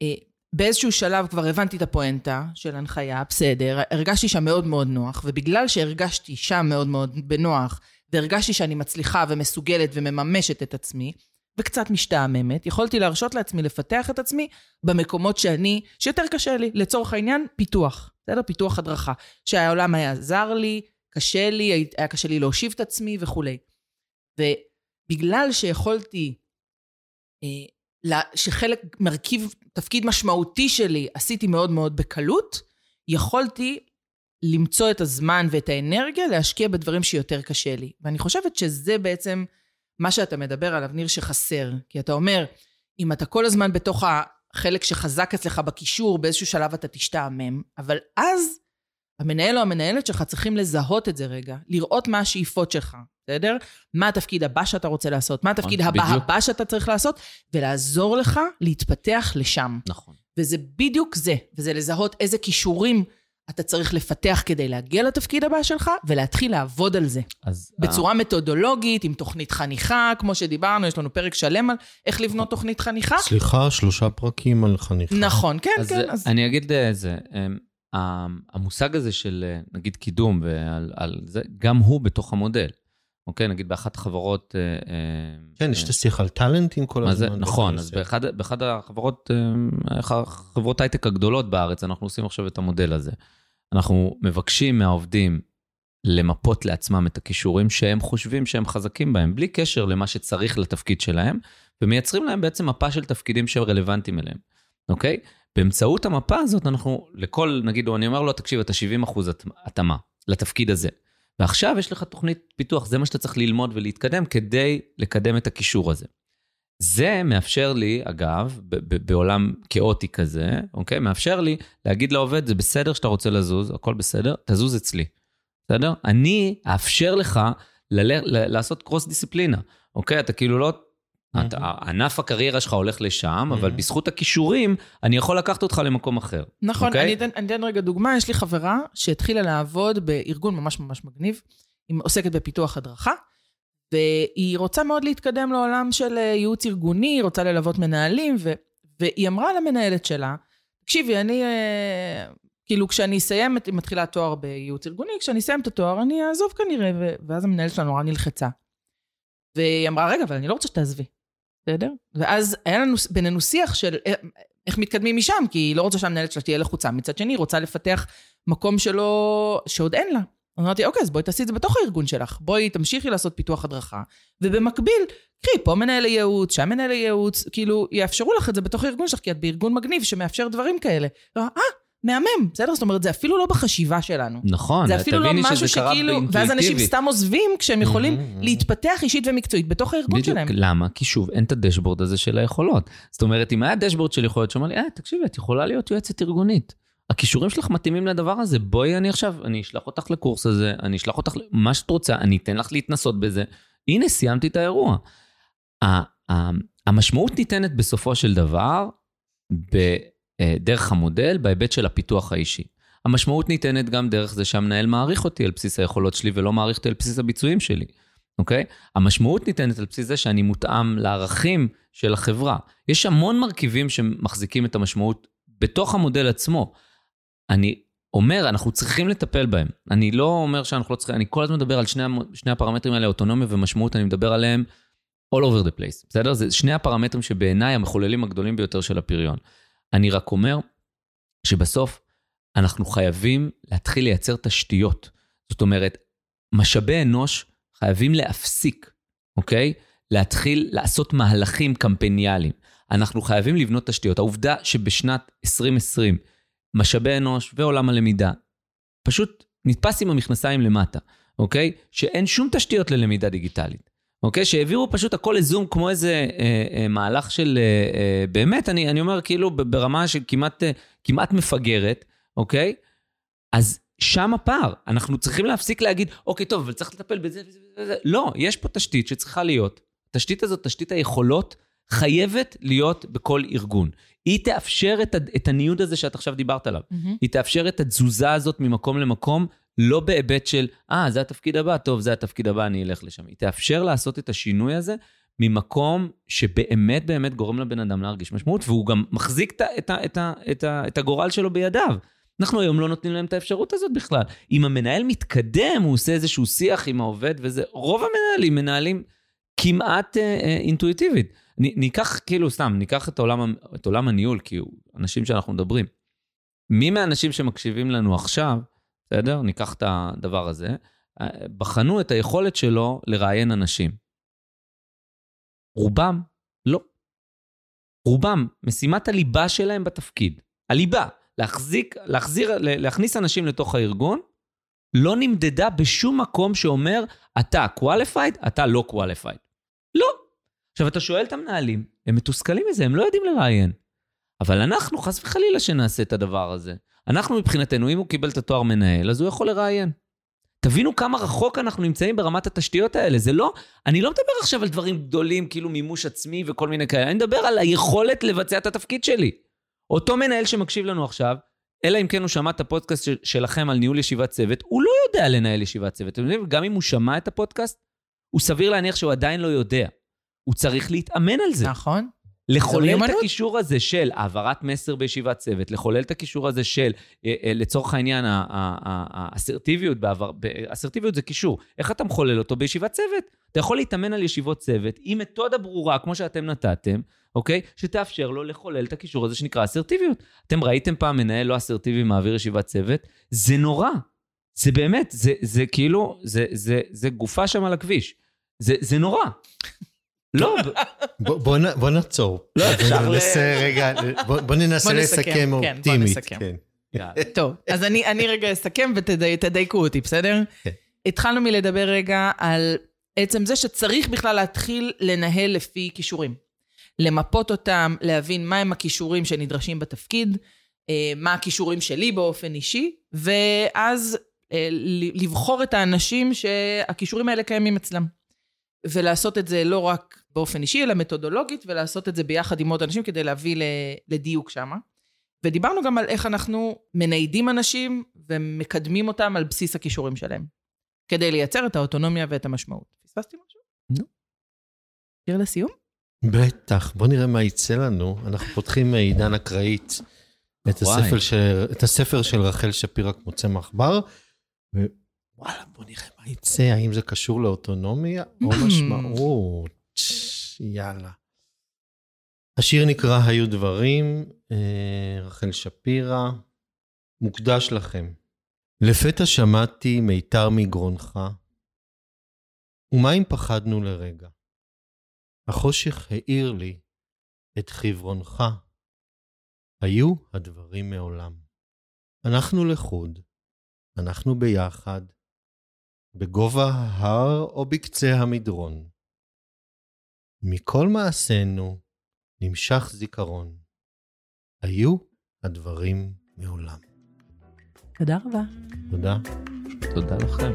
אה, באיזשהו שלב כבר הבנתי את הפואנטה של הנחיה, בסדר, הרגשתי שם מאוד מאוד נוח, ובגלל שהרגשתי שם מאוד מאוד בנוח, והרגשתי שאני מצליחה ומסוגלת ומממשת את עצמי, וקצת משתעממת, יכולתי להרשות לעצמי לפתח את עצמי במקומות שאני, שיותר קשה לי, לצורך העניין, פיתוח, בסדר? פיתוח הדרכה. שהעולם היה זר לי, קשה לי, היה קשה לי להושיב את עצמי וכולי. ובגלל שיכולתי, אה, שחלק, מרכיב, תפקיד משמעותי שלי עשיתי מאוד מאוד בקלות, יכולתי למצוא את הזמן ואת האנרגיה להשקיע בדברים שיותר קשה לי. ואני חושבת שזה בעצם מה שאתה מדבר עליו, ניר, שחסר. כי אתה אומר, אם אתה כל הזמן בתוך החלק שחזק אצלך בקישור, באיזשהו שלב אתה תשתעמם, אבל אז המנהל או המנהלת שלך צריכים לזהות את זה רגע, לראות מה השאיפות שלך, בסדר? מה התפקיד הבא שאתה רוצה לעשות, מה התפקיד הבא בדיוק. הבא שאתה צריך לעשות, ולעזור לך להתפתח לשם. נכון. וזה בדיוק זה, וזה לזהות איזה כישורים אתה צריך לפתח כדי להגיע לתפקיד הבא שלך, ולהתחיל לעבוד על זה. אז... בצורה מתודולוגית, עם תוכנית חניכה, כמו שדיברנו, יש לנו פרק שלם על איך לבנות תוכנית חניכה. סליחה, שלושה פרקים על חניכה. נכון, כן, אז כן. אז... אני אגיד אה, זה, אמ, ה- המושג הזה של אה, נגיד קידום ועל על זה, גם הוא בתוך המודל. אוקיי, נגיד באחת החברות... אה, אה, כן, יש את השיח על טאלנטים כל מה זה? הזמן. נכון, אז. באחד, באחד החברות, חברות הייטק הגדולות בארץ, אנחנו עושים עכשיו את המודל הזה. אנחנו מבקשים מהעובדים למפות לעצמם את הכישורים שהם חושבים שהם חזקים בהם, בלי קשר למה שצריך לתפקיד שלהם, ומייצרים להם בעצם מפה של תפקידים שהם רלוונטיים אליהם, אוקיי? באמצעות המפה הזאת אנחנו, לכל, נגיד, אני אומר לו, תקשיב, אתה 70 אחוז התאמה לתפקיד הזה. ועכשיו יש לך תוכנית פיתוח, זה מה שאתה צריך ללמוד ולהתקדם כדי לקדם את הקישור הזה. זה מאפשר לי, אגב, בעולם כאוטי כזה, אוקיי? מאפשר לי להגיד לעובד, זה בסדר שאתה רוצה לזוז, הכל בסדר, תזוז אצלי, בסדר? אני אאפשר לך לעשות קרוס דיסציפלינה, אוקיי? אתה כאילו לא... ענף הקריירה שלך הולך לשם, אבל. בזכות הכישורים, אני יכול לקחת אותך למקום אחר. נכון, אוקיי? אני, אתן, אני אתן רגע דוגמה, יש לי חברה שהתחילה לעבוד בארגון ממש ממש מגניב, היא עוסקת בפיתוח הדרכה, והיא רוצה מאוד להתקדם לעולם של אה, ייעוץ ארגוני, היא רוצה ללוות מנהלים, ו, והיא אמרה למנהלת שלה, תקשיבי, אני, אה, כאילו כשאני אסיים, את- היא מתחילה תואר בייעוץ ארגוני, כשאני אסיים את התואר אני אעזוב כנראה, ואז המנהלת שלה נורא נלחצה. והיא אמרה, רגע, אבל אני לא רוצה שתעזבי, בסדר? ואז היה לנו בינינו שיח של אה, איך מתקדמים משם, כי היא לא רוצה שהמנהלת שלה תהיה לחוצה. מצד שני, היא רוצה לפתח מקום שלא, שעוד אין לה. אמרתי, אוקיי, אז בואי תעשי את זה בתוך הארגון שלך. בואי תמשיכי לעשות פיתוח הדרכה, ובמקביל, קחי, פה מנהל ייעוץ, שם מנהל ייעוץ, כאילו, יאפשרו לך את זה בתוך הארגון שלך, כי את בארגון מגניב שמאפשר דברים כאלה. אה, מהמם, בסדר? זאת אומרת, זה אפילו לא בחשיבה שלנו. נכון, זה אפילו לא משהו שכאילו, ואז אנשים. סתם עוזבים כשהם יכולים Mhm. להתפתח אישית ומקצועית בתוך הארגון בדיוק, שלהם. למה? כי שוב, אין את הדשבורד הזה של היכולות. זאת אומרת, אם היה דשבורד של יכולות שאומר לי, אה, תקשיבי, את יכולה להיות יועצת ארגונית. הכישורים שלך מתאימים לדבר הזה, בואי אני עכשיו, אני אשלח אותך לקורס הזה, אני אשלח אותך למה שאת רוצה, אני אתן לך להתנסות בזה. הנה, סיימתי את האירוע. המשמעות ניתנת בסופו של דבר בדרך המודל, בהיבט של הפיתוח האישי. המשמעות ניתנת גם דרך זה שהמנהל מעריך אותי על בסיס היכולות שלי ולא מעריך אותי על בסיס הביצועים שלי, אוקיי? המשמעות ניתנת על בסיס זה שאני מותאם לערכים של החברה. יש המון מרכיבים שמחזיקים את המשמעות בתוך המודל עצמו. אני אומר, אנחנו צריכים לטפל בהם. אני לא אומר שאנחנו לא צריכים, אני כל הזמן מדבר על שני, שני הפרמטרים האלה, אוטונומיה ומשמעות, אני מדבר עליהם all over the place, בסדר? זה שני הפרמטרים שבעיניי המחוללים הגדולים ביותר של הפריון. אני רק אומר שבסוף אנחנו חייבים להתחיל לייצר תשתיות. זאת אומרת, משאבי אנוש חייבים להפסיק, אוקיי? להתחיל לעשות מהלכים קמפניאליים. אנחנו חייבים לבנות תשתיות. העובדה שבשנת 2020 משאבי אנוש ועולם הלמידה פשוט נתפס עם המכנסיים למטה, אוקיי? שאין שום תשתיות ללמידה דיגיטלית. אוקיי? שהעבירו פשוט הכל לזום כמו איזה אה, אה, מהלך של, אה, אה, באמת, אני, אני אומר כאילו ברמה שכמעט אה, כמעט מפגרת, אוקיי? אז שם הפער. אנחנו צריכים להפסיק להגיד, אוקיי, טוב, אבל צריך לטפל בזה וזה וזה. לא, יש פה תשתית שצריכה להיות. התשתית הזאת, תשתית היכולות, חייבת להיות בכל ארגון. היא תאפשר את, את הניוד הזה שאת עכשיו דיברת עליו. מהמם. היא תאפשר את התזוזה הזאת ממקום למקום, לא בהיבט של, אה, זה התפקיד הבא, טוב, זה התפקיד הבא, אני אלך לשם. היא תאפשר לעשות את השינוי הזה ממקום שבאמת באמת גורם לבן אדם להרגיש משמעות, והוא גם מחזיק את, את, את, את, את הגורל שלו בידיו. אנחנו היום לא נותנים להם את האפשרות הזאת בכלל. אם המנהל מתקדם, הוא עושה איזשהו שיח עם העובד, וזה, רוב המנהלים מנהלים כמעט אה, אה, אינטואיטיבית. ניקח, כאילו, סתם, ניקח את עולם, את עולם הניהול, כי הוא אנשים שאנחנו מדברים. מי מהאנשים שמקשיבים לנו עכשיו, בסדר? ניקח את הדבר הזה, אה, בחנו את היכולת שלו לראיין אנשים. רובם לא. רובם, משימת הליבה שלהם בתפקיד, הליבה, להחזיק, להחזיר, להכניס אנשים לתוך הארגון, לא נמדדה בשום מקום שאומר, אתה qualified, אתה לא qualified. לא. עכשיו, אתה שואל את המנהלים, הם מתוסכלים מזה, הם לא יודעים לראיין. אבל אנחנו, חס וחלילה, שנעשה את הדבר הזה. אנחנו מבחינתנו, אם הוא קיבל את התואר מנהל, אז הוא יכול לראיין. תבינו כמה רחוק אנחנו נמצאים ברמת התשתיות האלה. זה לא, אני לא מדבר עכשיו על דברים גדולים, כאילו מימוש עצמי וכל מיני כאלה, אני מדבר על היכולת לבצע את התפקיד שלי. אותו מנהל שמקשיב לנו עכשיו, אלא אם כן הוא שמע את הפודקאסט של- שלכם על ניהול ישיבת צוות, הוא לא יודע לנהל ישיבת צוות. אתם יודעים, גם אם הוא שמע את הפודקאסט, הוא סביר להניח שהוא עדיין לא יודע. הוא צריך להתאמן על זה. נכון. לחולל את. הקישור הזה של העברת מסר בישיבת צוות, לחולל את הקישור הזה של, אה, אה, לצורך העניין, האסרטיביות, בעבר, אסרטיביות זה קישור. איך אתה מחולל אותו בישיבת צוות? אתה יכול להתאמן על ישיבות צוות עם מתודה ברורה, כמו שאתם נתתם, אוקיי? שתאפשר לו לחולל את הקישור הזה שנקרא אסרטיביות. אתם ראיתם פעם מנהל לא אסרטיבי מעביר ישיבת צוות? זה נורא. זה באמת, זה, זה כאילו, זה, זה, זה גופה שם על הכביש. זה, זה נורא. לא, בוא, נעצור. לא, אפשר ל- רגע, בוא, ננסה לסכם כן, בוא אופטימית. נסכם. כן. טוב, אז אני, אני רגע אסכם ותדייקו אותי, בסדר? כן. התחלנו מלדבר רגע על עצם זה שצריך בכלל להתחיל לנהל לפי כישורים. למפות אותם, להבין מהם הכישורים שנדרשים בתפקיד, אה, מה הכישורים שלי באופן אישי, ואז אה, לבחור את האנשים שהכישורים האלה קיימים אצלם. ולעשות את זה לא רק באופן אישי, אלא מתודולוגית, ולעשות את זה ביחד עם עוד אנשים כדי להביא לדיוק שמה. ודיברנו גם על איך אנחנו מניידים אנשים ומקדמים אותם על בסיס הכישורים שלהם, כדי לייצר את האוטונומיה ואת המשמעות. פספסתי משהו? נו. שיר לסיום? בטח, בוא נראה מה יצא לנו. אנחנו פותחים עידן אקראית את. הספר, של, את הספר של רחל שפירא כמו צמח בר, ווואלה, בוא נראה מה יצא, האם זה קשור לאוטונומיה או Mm. משמעות. יאללה. השיר נקרא היו דברים, אה, רחל שפירא, מוקדש לכם. לפתע שמעתי מיתר מגרונך, ומה אם פחדנו לרגע? החושך האיר לי את חברונך, היו הדברים מעולם. אנחנו לחוד, אנחנו ביחד, בגובה ההר או בקצה המדרון. מכל מעשינו נמשך זיכרון. היו הדברים מעולם. תודה רבה. תודה. תודה לכם.